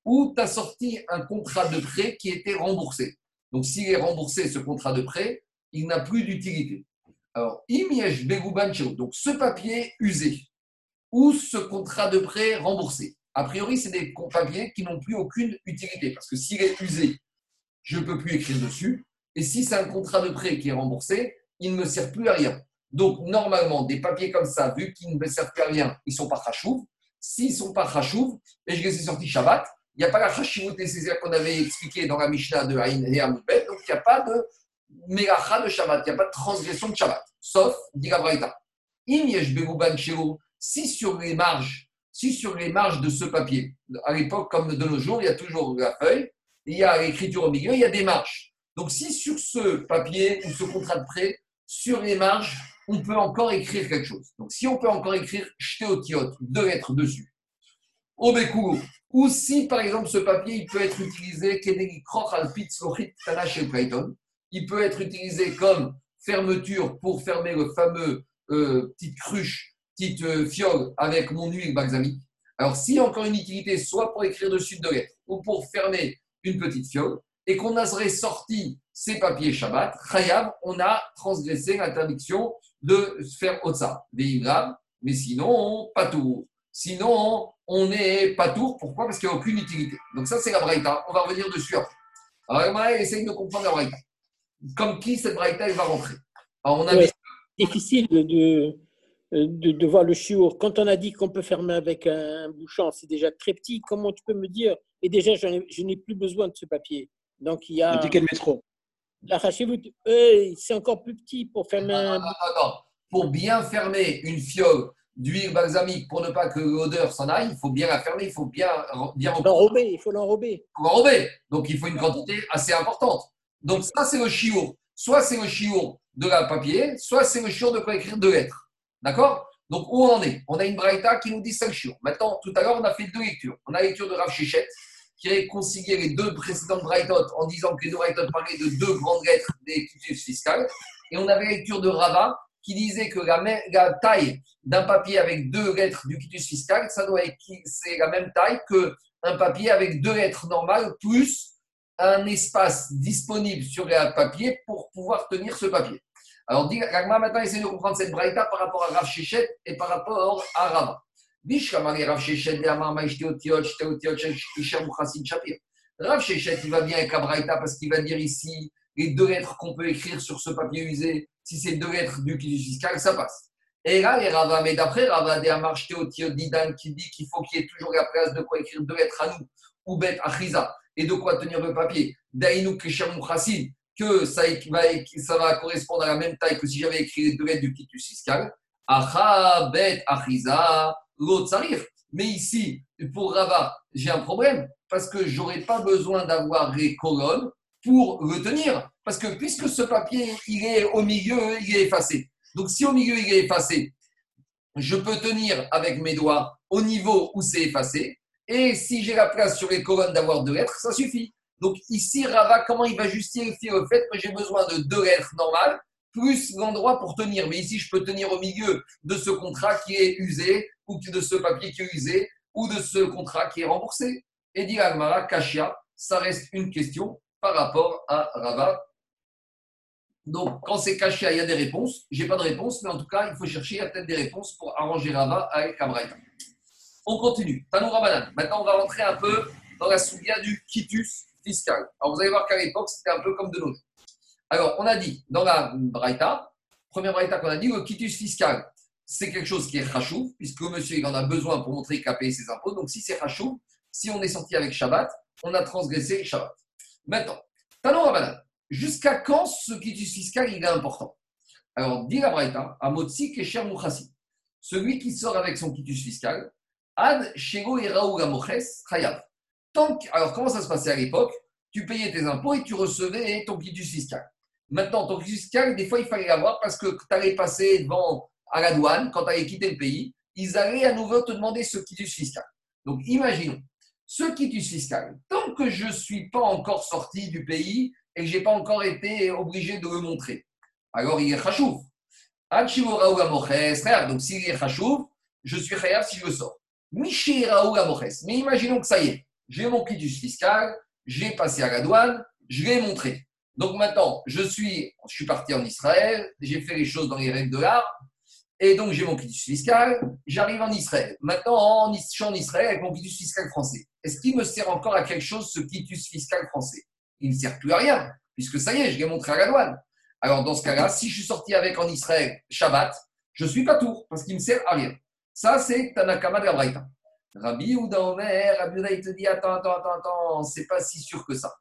Ou tu as sorti un contrat de prêt qui était remboursé. Donc s'il est remboursé, ce contrat de prêt, il n'a plus d'utilité. Alors, Imiesh donc ce papier usé, ou ce contrat de prêt remboursé, a priori, c'est des papiers qui n'ont plus aucune utilité. Parce que s'il est usé, je ne peux plus écrire dessus. Et si c'est un contrat de prêt qui est remboursé, il ne me sert plus à rien. Donc, normalement, des papiers comme ça, vu qu'ils ne me servent plus à rien, ils ne sont pas chachouv. S'ils ne sont pas chachouv, et je les ai sortis Shabbat, il n'y a pas la chashivut nécessaire qu'on avait expliqué dans la Mishnah de Haïn et Amoubet, donc il n'y a pas de melacha de Shabbat, il n'y a pas de transgression de Shabbat, sauf, dit la. Si sur les marges si sur les marges de ce papier, à l'époque comme de nos jours, il y a toujours la feuille, il y a l'écriture au milieu, il y a des marges. Donc si sur ce papier ou ce contrat de prêt, sur les marges, on peut encore écrire quelque chose. Donc si on peut encore écrire tiot, deux lettres dessus, au bécourt, ou si par exemple ce papier il peut être utilisé, il peut être utilisé comme fermeture pour fermer le fameux euh, petite cruche petite euh, fiole avec mon huile balsamique. Alors, s'il y a encore une utilité, soit pour écrire dessus de lettres ou pour fermer une petite fiole, et qu'on a sorti ces papiers Shabbat, Chayav, on a transgressé l'interdiction de faire Otsa, des mais sinon, pas tout. Sinon, on n'est pas tout. Pourquoi? Parce qu'il n'y a aucune utilité. Donc, ça, c'est la Braïta. On va revenir dessus après. Alors, Emma essaye de comprendre la Braïta. comme qui cette braïta va rentrer? Alors, on a Ouais. difficile de, de, de, voir le chiour. Quand on a dit qu'on peut fermer avec un bouchon, c'est déjà très petit. Comment tu peux me dire? Et déjà, ai- je n'ai plus besoin de ce papier. Donc, il y a Le ticket de métro. la rachez-vous. Hey, c'est encore plus petit pour fermer un non, non, non. Pour bien fermer une fiole d'huile balsamique pour ne pas que l'odeur s'en aille, il faut bien la fermer, il faut bien, bien L'enrober, il faut l'enrober. pour enrober. Donc, il faut une quantité assez importante. Donc, ça, c'est le chiour. Soit c'est le chiour de la papier, soit c'est le chiour de quoi écrire deux lettres. D'accord? Donc, où on en est? On a une braïta qui nous dit. Maintenant, tout à l'heure, on a fait deux lectures. On a la lecture de Rav Shechet, qui a concilié les deux précédentes braïtotes en disant que les deux braïtotes parlaient de deux grandes lettres des fiscales. Et on avait la lecture de Rava, qui disait que la, même- taille d'un papier avec deux lettres du quitus fiscal, ça doit être, c'est la même taille que un papier avec deux lettres normales plus un espace disponible sur le papier pour pouvoir tenir ce papier. Alors, Ragma maintenant essaie de comprendre cette braïta par rapport à Rav Shechet et par rapport à. Bishkamari Rav Shechet. Rav Shechet, il va bien avec la braïta parce qu'il va dire ici les deux lettres qu'on peut écrire sur ce papier usé, si c'est deux lettres du fiscal, ça passe. Et là, les Rava, mais d'après Rava, de Amar Shte Otiot, Didan, qui dit qu'il faut qu'il y ait toujours la place de quoi écrire deux lettres à nous, ou bet achiza, et de quoi tenir le papier. Daïnou Keshem Mouchassin, que ça, va, correspondre à la même taille que si j'avais écrit les deux lettres du quitus fiscal. Acha, bet, achiza, l'autre sarir. Mais ici, pour Rava, j'ai un problème parce que j'aurais pas besoin d'avoir les colonnes pour le tenir. Parce que puisque ce papier, il est au milieu, il est effacé. Donc si au milieu, il est effacé, je peux tenir avec mes doigts au niveau où c'est effacé. Et si j'ai la place sur les colonnes d'avoir deux lettres, ça suffit. Donc ici, Rava, comment il va justifier le fait que j'ai besoin de deux lettres normales plus l'endroit pour tenir? Mais ici, je peux tenir au milieu de ce contrat qui est usé, ou de ce papier qui est usé, ou de ce contrat qui est remboursé. Et dit Agmara, Kashia, ça reste une question par rapport à Rava. Donc, quand c'est Kashia, il y a des réponses. Je n'ai pas de réponse, mais en tout cas, il faut chercher, a peut-être des réponses pour arranger Rava avec Abraïta. On continue. Tanou Rabanan. Maintenant, on va rentrer un peu dans la souga du quitus Alors, vous allez voir qu'à l'époque, c'était un peu comme de jours. Alors, on a dit dans la Braïta, première Braïta qu'on a dit, le quitus fiscal, c'est quelque chose qui est rachou, puisque monsieur il en a besoin pour montrer qu'il a payé ses impôts. Donc, si c'est rachou, si on est sorti avec Shabbat, on a transgressé Shabbat. Maintenant, Tanon Rabanan, jusqu'à quand ce quitus fiscal il est important? Alors, dit la Braïta, à Motsi Kesher Mouchassi, celui qui sort avec son quitus fiscal, Ad Shego et Raoul Amoches Chayav. Alors, comment ça se passait à l'époque? Tu payais tes impôts et tu recevais ton quitus fiscal. Maintenant, ton quitus fiscal, des fois, il fallait l'avoir parce que tu allais passer devant à la douane, quand tu allais quitter le pays, ils allaient à nouveau te demander ce quitus fiscal. Donc, imaginons, ce quitus fiscal, tant que je ne suis pas encore sorti du pays et que je n'ai pas encore été obligé de le montrer, alors il est chachouf. Donc, s'il est chachouf, je suis chayav si je le sors. Mais imaginons que ça y est, j'ai mon quitus fiscal, j'ai passé à la douane, je l'ai montré. Donc maintenant, je suis, je suis parti en Israël, j'ai fait les choses dans les règles de l'art, et donc j'ai mon quitus fiscal, j'arrive en Israël. Maintenant, en, je suis en Israël avec mon quitus fiscal français. Est-ce qu'il me sert encore à quelque chose ce quitus fiscal français? Il ne sert plus à rien, puisque ça y est, je l'ai montré à la douane. Alors dans ce cas-là, si je suis sorti avec en Israël Shabbat, je suis pas tour, parce qu'il me sert à rien. Ça, c'est Tanakama de la. Rabbi Ouda Omer, Rabbi il te dit attends, attends, attends, attends, c'est pas si sûr que ça.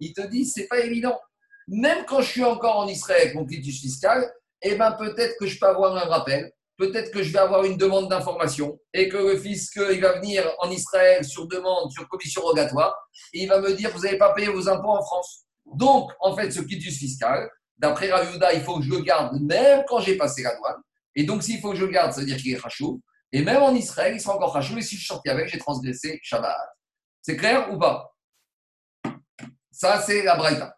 Il te dit, c'est pas évident. Même quand je suis encore en Israël avec mon quitus fiscal, eh ben peut-être que je peux avoir un rappel, peut-être que je vais avoir une demande d'information et que le fisc il va venir en Israël sur demande, sur commission rogatoire, et il va me dire vous n'avez pas payé vos impôts en France. Donc, en fait, ce quitus fiscal, d'après Raviuda, il faut que je le garde même quand j'ai passé la douane. Et donc, s'il faut que je le garde, ça veut dire qu'il est rachou. Et même en Israël, il sera encore rachou. Et si je suis sorti avec, j'ai transgressé Shabbat. C'est clair ou pas? Ça, c'est la Braïta.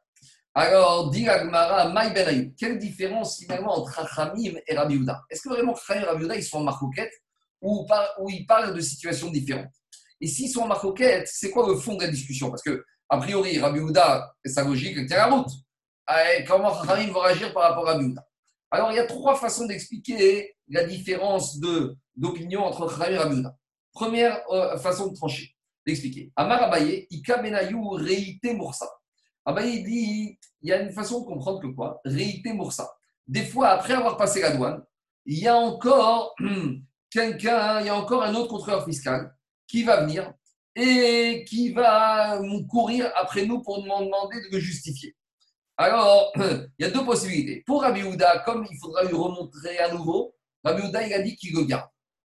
Alors, dit Agmara, Maï Ben quelle différence finalement entre Rachamim et Rabbi Yehuda? Est-ce que vraiment Rachamim et Rabbi Yehuda, ils sont en marcoquette ou, ou ils parlent de situations différentes? Et s'ils sont en marcoquette, c'est quoi le fond de la discussion? Parce que, a priori, Rabbi Yehuda, sa logique, tient la route. Comment Rachamim vont réagir par rapport à Yehuda Alors, il y a trois façons d'expliquer la différence d'opinion entre Rachamim et Yehuda. Première euh, façon de trancher. d'expliquer. Amar Abaye, Ika Benayu Reite Moursa. Abaye dit il y a une façon de comprendre que quoi? Reite Moursa. Des fois, après avoir passé la douane, il y a encore [clears throat] quelqu'un, il y a encore un autre contrôleur fiscal qui va venir et qui va courir après nous pour nous demander de le justifier. Alors, [clears throat] il y a deux possibilités. Pour Rabbi comme il faudra lui remontrer à nouveau, Rabbi il a dit qu'il le garde.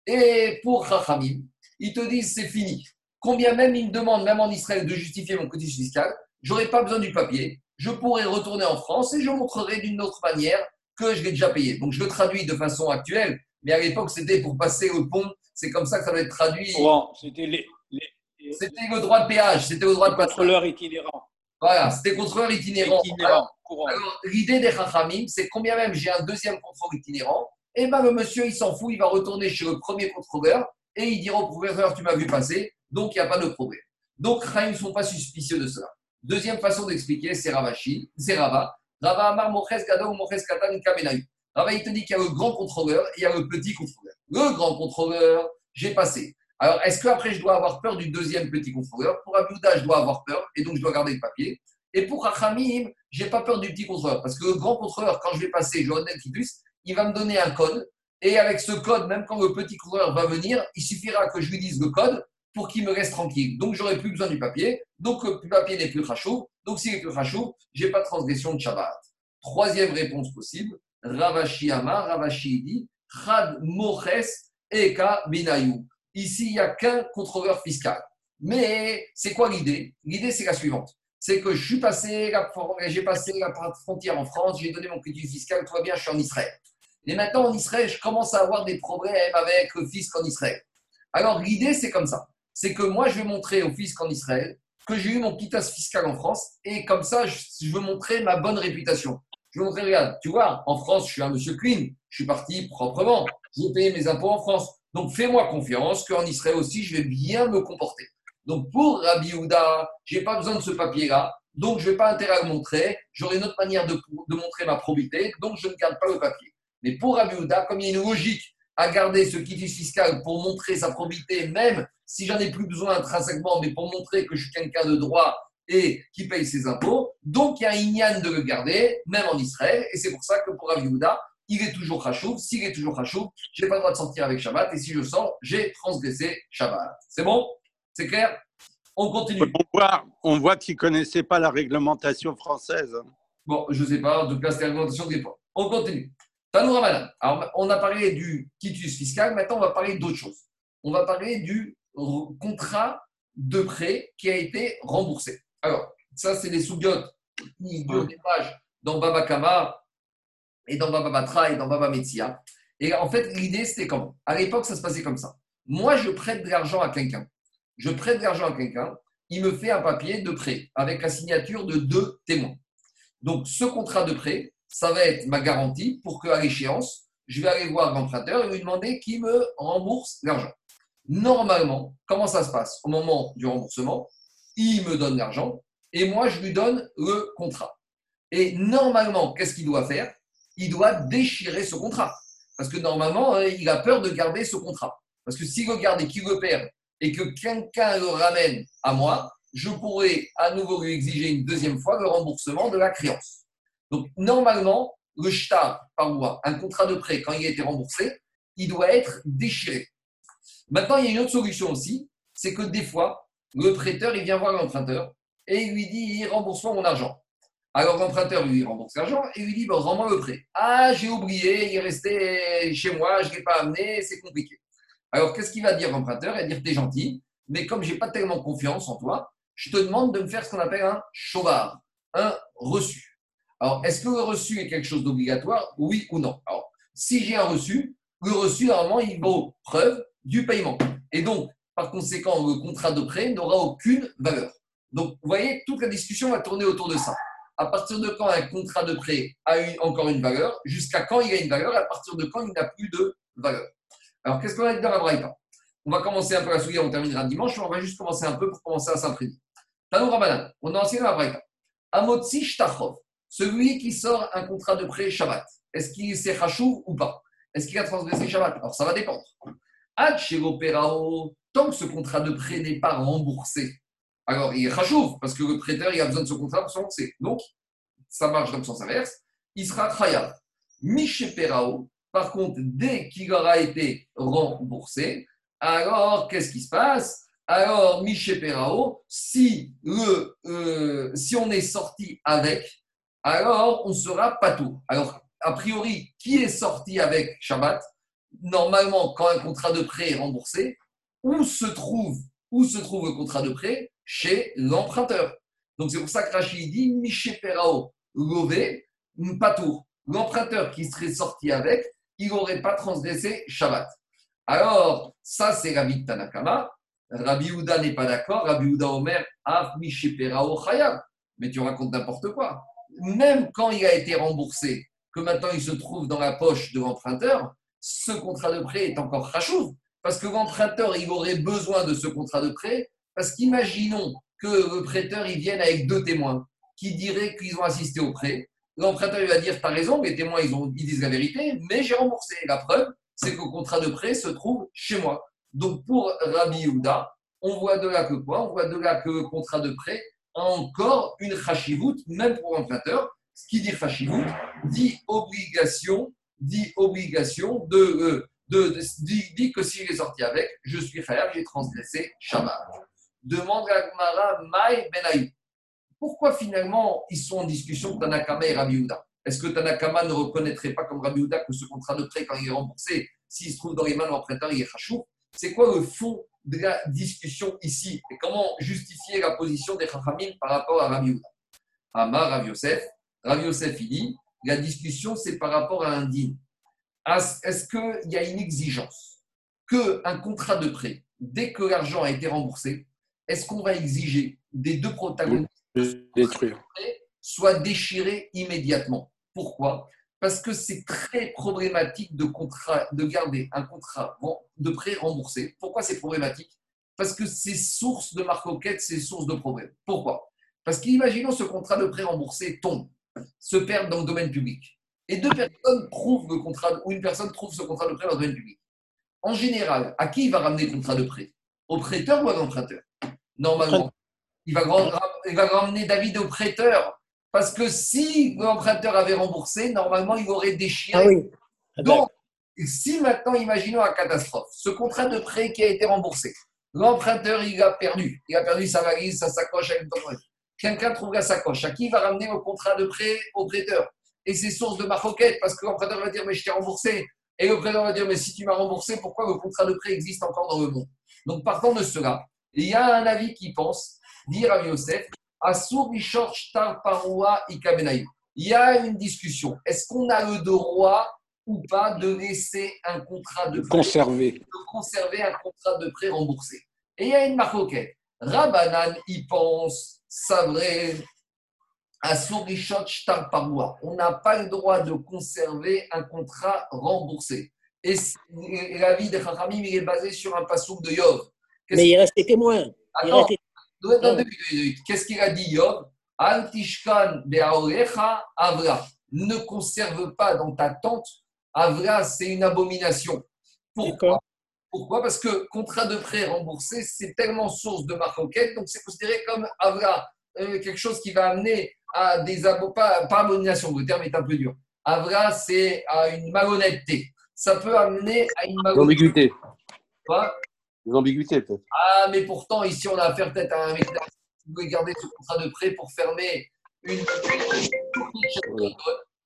Et pour Chachamim, ils te disent c'est fini. Combien même ils me demandent, même en Israël, de justifier mon cotisme fiscal, j'aurai pas besoin du papier. Je pourrai retourner en France et je montrerai d'une autre manière que je l'ai déjà payé. Donc je le traduis de façon actuelle, mais à l'époque c'était pour passer au pont. C'est comme ça que ça va être traduit. c'était les, c'était le droit de péage, c'était le droit de contrôleur itinérant. Voilà, c'était contrôleur itinérant. alors, l'idée des Chachamim, c'est combien même j'ai un deuxième contrôleur itinérant, et eh bien le monsieur, il s'en fout, il va retourner chez le premier contrôleur et il dira au professeur, tu m'as vu passer, donc il n'y a pas de problème. Donc, Chaim ne sont pas suspicieux de cela. Deuxième façon d'expliquer, c'est Ravashi, c'est Rava. Rava Amar Moches Gadol Moches Katan Kamenayu. Rava, il te dit qu'il y a le grand contrôleur et il y a le petit contrôleur. Le grand contrôleur, j'ai passé. Alors, est-ce qu'après, je dois avoir peur du deuxième petit contrôleur? Pour Abouda, je dois avoir peur et donc je dois garder le papier. Et pour Rachamim, je n'ai pas peur du petit contrôleur parce que le grand contrôleur, quand je vais passer, qui puisse, il va me donner un code. Et avec ce code, même quand le petit contrôleur va venir, il suffira que je lui dise le code pour qu'il me reste tranquille. Donc, j'aurai plus besoin du papier. Donc, le papier n'est plus rachou. Donc, s'il n'est plus rachou, je n'ai pas de transgression de Shabbat. Troisième réponse possible. Ravashi Amar, Ravashi dit, Moches Eka Binayou. Ici, il n'y a qu'un contrôleur fiscal. Mais c'est quoi l'idée? L'idée, c'est la suivante. C'est que j'ai passé la frontière en France, j'ai donné mon crédit fiscal, tout va bien, je suis en Israël. Et maintenant, en Israël, je commence à avoir des problèmes avec le fisc en Israël. Alors, l'idée, c'est comme ça. C'est que moi, je vais montrer au fisc en Israël que j'ai eu mon quitas fiscal en France et comme ça, je veux montrer ma bonne réputation. Je veux montrer, regarde, tu vois, en France, je suis un monsieur Queen, je suis parti proprement, j'ai payé mes impôts en France. Donc fais-moi confiance qu'en Israël aussi, je vais bien me comporter. Donc pour Rabbi Houda, je n'ai pas besoin de ce papier-là, donc je ne vais pas intérêt à le montrer. J'aurai une autre manière de, montrer ma probité, donc je ne garde pas le papier. Mais pour Rabbi Houda, comme il y a une logique à garder ce quitus fiscal pour montrer sa probité, même si j'en ai plus besoin intrinsèquement, mais pour montrer que je suis quelqu'un de droit et qui paye ses impôts, donc il y a un ignan de le garder, même en Israël, et c'est pour ça que pour Rabbi Houda, il est toujours Khashoub. S'il est toujours Khashoub, je n'ai pas le droit de sortir avec Shabbat. Et si je sors, j'ai transgressé Shabbat. C'est bon? C'est clair? On continue. On voit, on voit qu'il ne connaissait pas la réglementation française. Bon, je ne sais pas. En tout cas, c'est la réglementation des points. On continue. Tanou Ramadan. Alors, on a parlé du quitus fiscal. Maintenant, on va parler d'autre chose. On va parler du contrat de prêt qui a été remboursé. Alors, ça, c'est les sous-giotes du pages dans Baba Kama et dans Baba Batra et dans Baba Metzia. Et en fait, l'idée, c'était comment À l'époque, ça se passait comme ça. Moi, je prête de l'argent à quelqu'un. Je prête de l'argent à quelqu'un. Il me fait un papier de prêt avec la signature de deux témoins. Donc, ce contrat de prêt, ça va être ma garantie pour qu'à l'échéance, je vais aller voir l'emprunteur et lui demander qu'il me rembourse l'argent. Normalement, comment ça se passe Au moment du remboursement, il me donne l'argent et moi, je lui donne le contrat. Et normalement, qu'est-ce qu'il doit faire? Il doit déchirer ce contrat. Parce que normalement, hein, il a peur de garder ce contrat. Parce que s'il le garde et qu'il le perd et que quelqu'un le ramène à moi, je pourrais à nouveau lui exiger une deuxième fois le remboursement de la créance. Donc, normalement, le shtar, par moi, un contrat de prêt, quand il a été remboursé, il doit être déchiré. Maintenant, il y a une autre solution aussi, c'est que des fois, le prêteur, il vient voir l'emprunteur et il lui dit rembourse-moi mon argent. Alors l'emprunteur lui rembourse l'argent et lui dit rends-moi le prêt. Ah, j'ai oublié, il est resté chez moi, je ne l'ai pas amené, c'est compliqué. Alors qu'est-ce qu'il va dire l'emprunteur Il va dire t'es gentil, mais comme je n'ai pas tellement confiance en toi, je te demande de me faire ce qu'on appelle un chauvard, un reçu. Alors est-ce que le reçu est quelque chose d'obligatoire? Oui ou non? Alors si j'ai un reçu, le reçu normalement il vaut preuve du paiement. Et donc par conséquent le contrat de prêt n'aura aucune valeur. Donc vous voyez, toute la discussion va tourner autour de ça à partir de quand un contrat de prêt a encore une valeur, jusqu'à quand il a une valeur, à partir de quand il n'a plus de valeur. Alors, qu'est-ce qu'on va dire dans la Braïta? On va commencer un peu la souillée, on terminera dimanche, mais on va juste commencer un peu pour commencer à s'imprimer. Tanou Rabanan, on a enseigné dans la Braïta. Amotsi Shtachov, celui qui sort un contrat de prêt Shabbat, est-ce qu'il s'est rachou ou pas? Est-ce qu'il a transgressé Shabbat? Alors, ça va dépendre. tant que ce contrat de prêt n'est pas remboursé, alors il est parce que le prêteur a besoin de ce contrat pour rembourser. Donc, ça marche dans le sens inverse, il sera khayab. Miché Perao, par contre, dès qu'il aura été remboursé, alors qu'est-ce qui se passe? Alors, Miché Perao, euh, si on est sorti avec, alors on sera pas tout. Alors, a priori, qui est sorti avec Shabbat? Normalement, quand un contrat de prêt est remboursé, où se trouve, où se trouve le contrat de prêt? Chez l'emprunteur. Donc, c'est pour ça que Rachid dit Miché Perao, Lové, Patour l'emprunteur qui serait sorti avec, il n'aurait pas transgressé Shabbat. Alors, ça, c'est Rabbi Tanakama. Rabbi Houda n'est pas d'accord. Rabbi Houda Omer, Af Chayab. Mais tu racontes n'importe quoi. Même quand il a été remboursé, que maintenant il se trouve dans la poche de l'emprunteur, ce contrat de prêt est encore rachouv. Parce que l'emprunteur, il aurait besoin de ce contrat de prêt. Parce qu'imaginons que le prêteur, il vienne avec deux témoins qui diraient qu'ils ont assisté au prêt L'emprunteur va dire, tu as raison, mes témoins, ils, ont, ils disent la vérité, mais j'ai remboursé. La preuve, c'est que le contrat de prêt se trouve chez moi. Donc pour Rabbi Yehuda, on voit de là que quoi? On voit de là que le contrat de prêt a encore une chachivout, même pour l'emprunteur. Ce qui dit chachivout dit obligation, dit obligation de, euh, dit, que s'il est sorti avec, je suis khayab, j'ai transgressé Shabbat. Demande à Gmara Maï Benaï pourquoi finalement ils sont en discussion Tanakama et Rabbi Est-ce que Tanakama ne reconnaîtrait pas comme Rabbi que ce contrat de prêt, quand il est remboursé, s'il se trouve dans les mains de l'emprunteur, il est chachou C'est quoi le fond de la discussion ici? Et comment justifier la position des Chachamim par rapport à Rabbi Yehuda? Amar Rabbi Yosef, Rabbi Yosef, il dit la discussion, c'est par rapport à un din. Est-ce qu'il y a une exigence qu'un contrat de prêt, dès que l'argent a été remboursé, est-ce qu'on va exiger des deux protagonistes détruire. soit déchiré immédiatement? Pourquoi? Parce que c'est très problématique de, contrat, de garder un contrat de prêt remboursé. Pourquoi c'est problématique? Parce que c'est source de marcoquette, c'est source de problème. Pourquoi? Parce qu'imaginons ce contrat de prêt remboursé tombe, se perd dans le domaine public. Et deux personnes trouvent le contrat, ou une personne trouve ce contrat de prêt dans le domaine public. En général, à qui il va ramener le contrat de prêt? Au prêteur ou à l'emprunteur? Normalement, il va, il va ramener David au prêteur. Parce que si l'emprunteur avait remboursé, normalement, il aurait déchiré. Ah oui. Donc, si maintenant, imaginons la catastrophe, ce contrat de prêt qui a été remboursé, l'emprunteur, il a perdu. Il a perdu sa valise, sa sacoche. Quelqu'un trouve la sacoche. À qui il va ramener le contrat de prêt au prêteur? Et c'est source de maroquette parce que l'emprunteur va dire Mais je t'ai remboursé. Et le prêteur va dire Mais si tu m'as remboursé, pourquoi le contrat de prêt existe encore dans le monde? Donc, partant de cela, il y a un avis qui pense dire à Yosef, il y a une discussion. Est-ce qu'on a le droit ou pas de laisser un contrat de prêt, conserver. de conserver un contrat de prêt remboursé Et il y a une marque Rabanan y pense, c'est vrai. On n'a pas le droit de conserver un contrat remboursé. Et la vie de Chachamim est basée sur un passouk de Yov. Mais il reste témoin. Qu'est-ce qu'il a dit Altishkan avra. Ne conserve pas dans ta tente. Avra, c'est une abomination. Pourquoi? Pourquoi? Parce que contrat de prêt remboursé, c'est tellement source de marcoquette, donc c'est considéré comme avra, euh, quelque chose qui va amener à des pas, pas abomination, le terme est un peu dur. Avra, c'est à une malhonnêteté. Ça peut amener à une malhonnêteté. Quoi des ambiguïtés, peut-être. Ah, mais pourtant, ici, on a affaire peut-être à un mec qui veut garder ce contrat de prêt pour fermer une.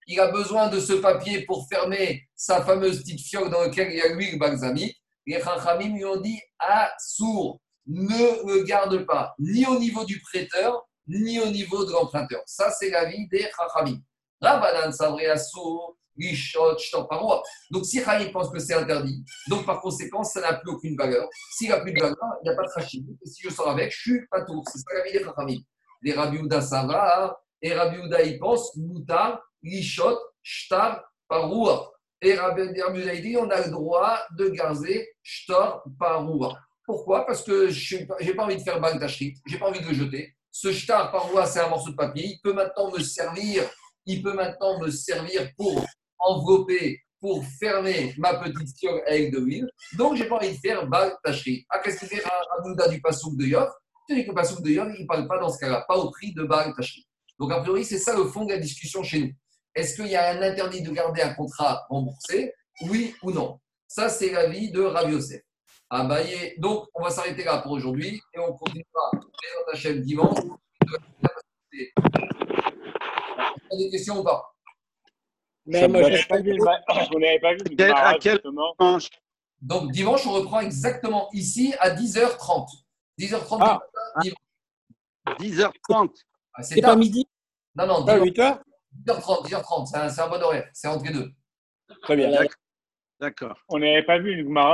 Il a besoin de ce papier pour fermer sa fameuse petite fioque dans laquelle il y a l'huile balsamique. Les Chachamim lui ont dit Ah, sourd, ne le garde pas, ni au niveau du prêteur, ni au niveau de l'emprunteur. Ça, c'est l'avis des Chachamim. Rabbanan Savre sourd. Donc, si Chaim pense que c'est interdit, donc par conséquent, ça n'a plus aucune valeur. S'il n'a plus de valeur, il n'y a pas de Rachid. Et si je sors avec, je suis pas tout. C'est ça la vie des Chachamim. Les Rabbi Uda, ça va. Et Rabbi Uda, il pense Moutar, Lishot, Shtar, Paroua. Et Rabbi Uda, il dit on a le droit de garder Shtar, Paroua. Pourquoi? Parce que je n'ai pas envie de faire bague je n'ai pas envie de le jeter. Ce Shtar, Paroua, c'est un morceau de papier. Il peut maintenant me servir il peut maintenant me servir pour envelopper, pour fermer ma petite fiole avec de l'huile. Donc, j'ai pas envie de faire Bal Tachri. Ah, qu'est-ce qu'il fait Rabouda du Passouk de Tu dis que le Passouk de Yov, il ne parle pas dans ce cas-là, pas au prix de Bal Tachri. Donc, a priori, c'est ça le fond de la discussion chez nous. Est-ce qu'il y a un interdit de garder un contrat remboursé? Oui ou non? Ça, c'est l'avis de Rav Yosef. Abaye. Donc, on va s'arrêter là pour aujourd'hui et on continuera les Hachem dimanche. Des questions ou pas? Mais moi, je n'avait pas vu le [coughs] à quel-. Dimanche. Donc, dimanche, on reprend exactement ici à 10h30. 10h30 Ah. du matin, 10h30. Ah, c'est pas midi Non, non, Pas dimanche, 8 heures 10h30, 10h30, c'est un, c'est un bon horaire. C'est entre les deux. Très bien. D'accord. On n'avait pas vu une Gemara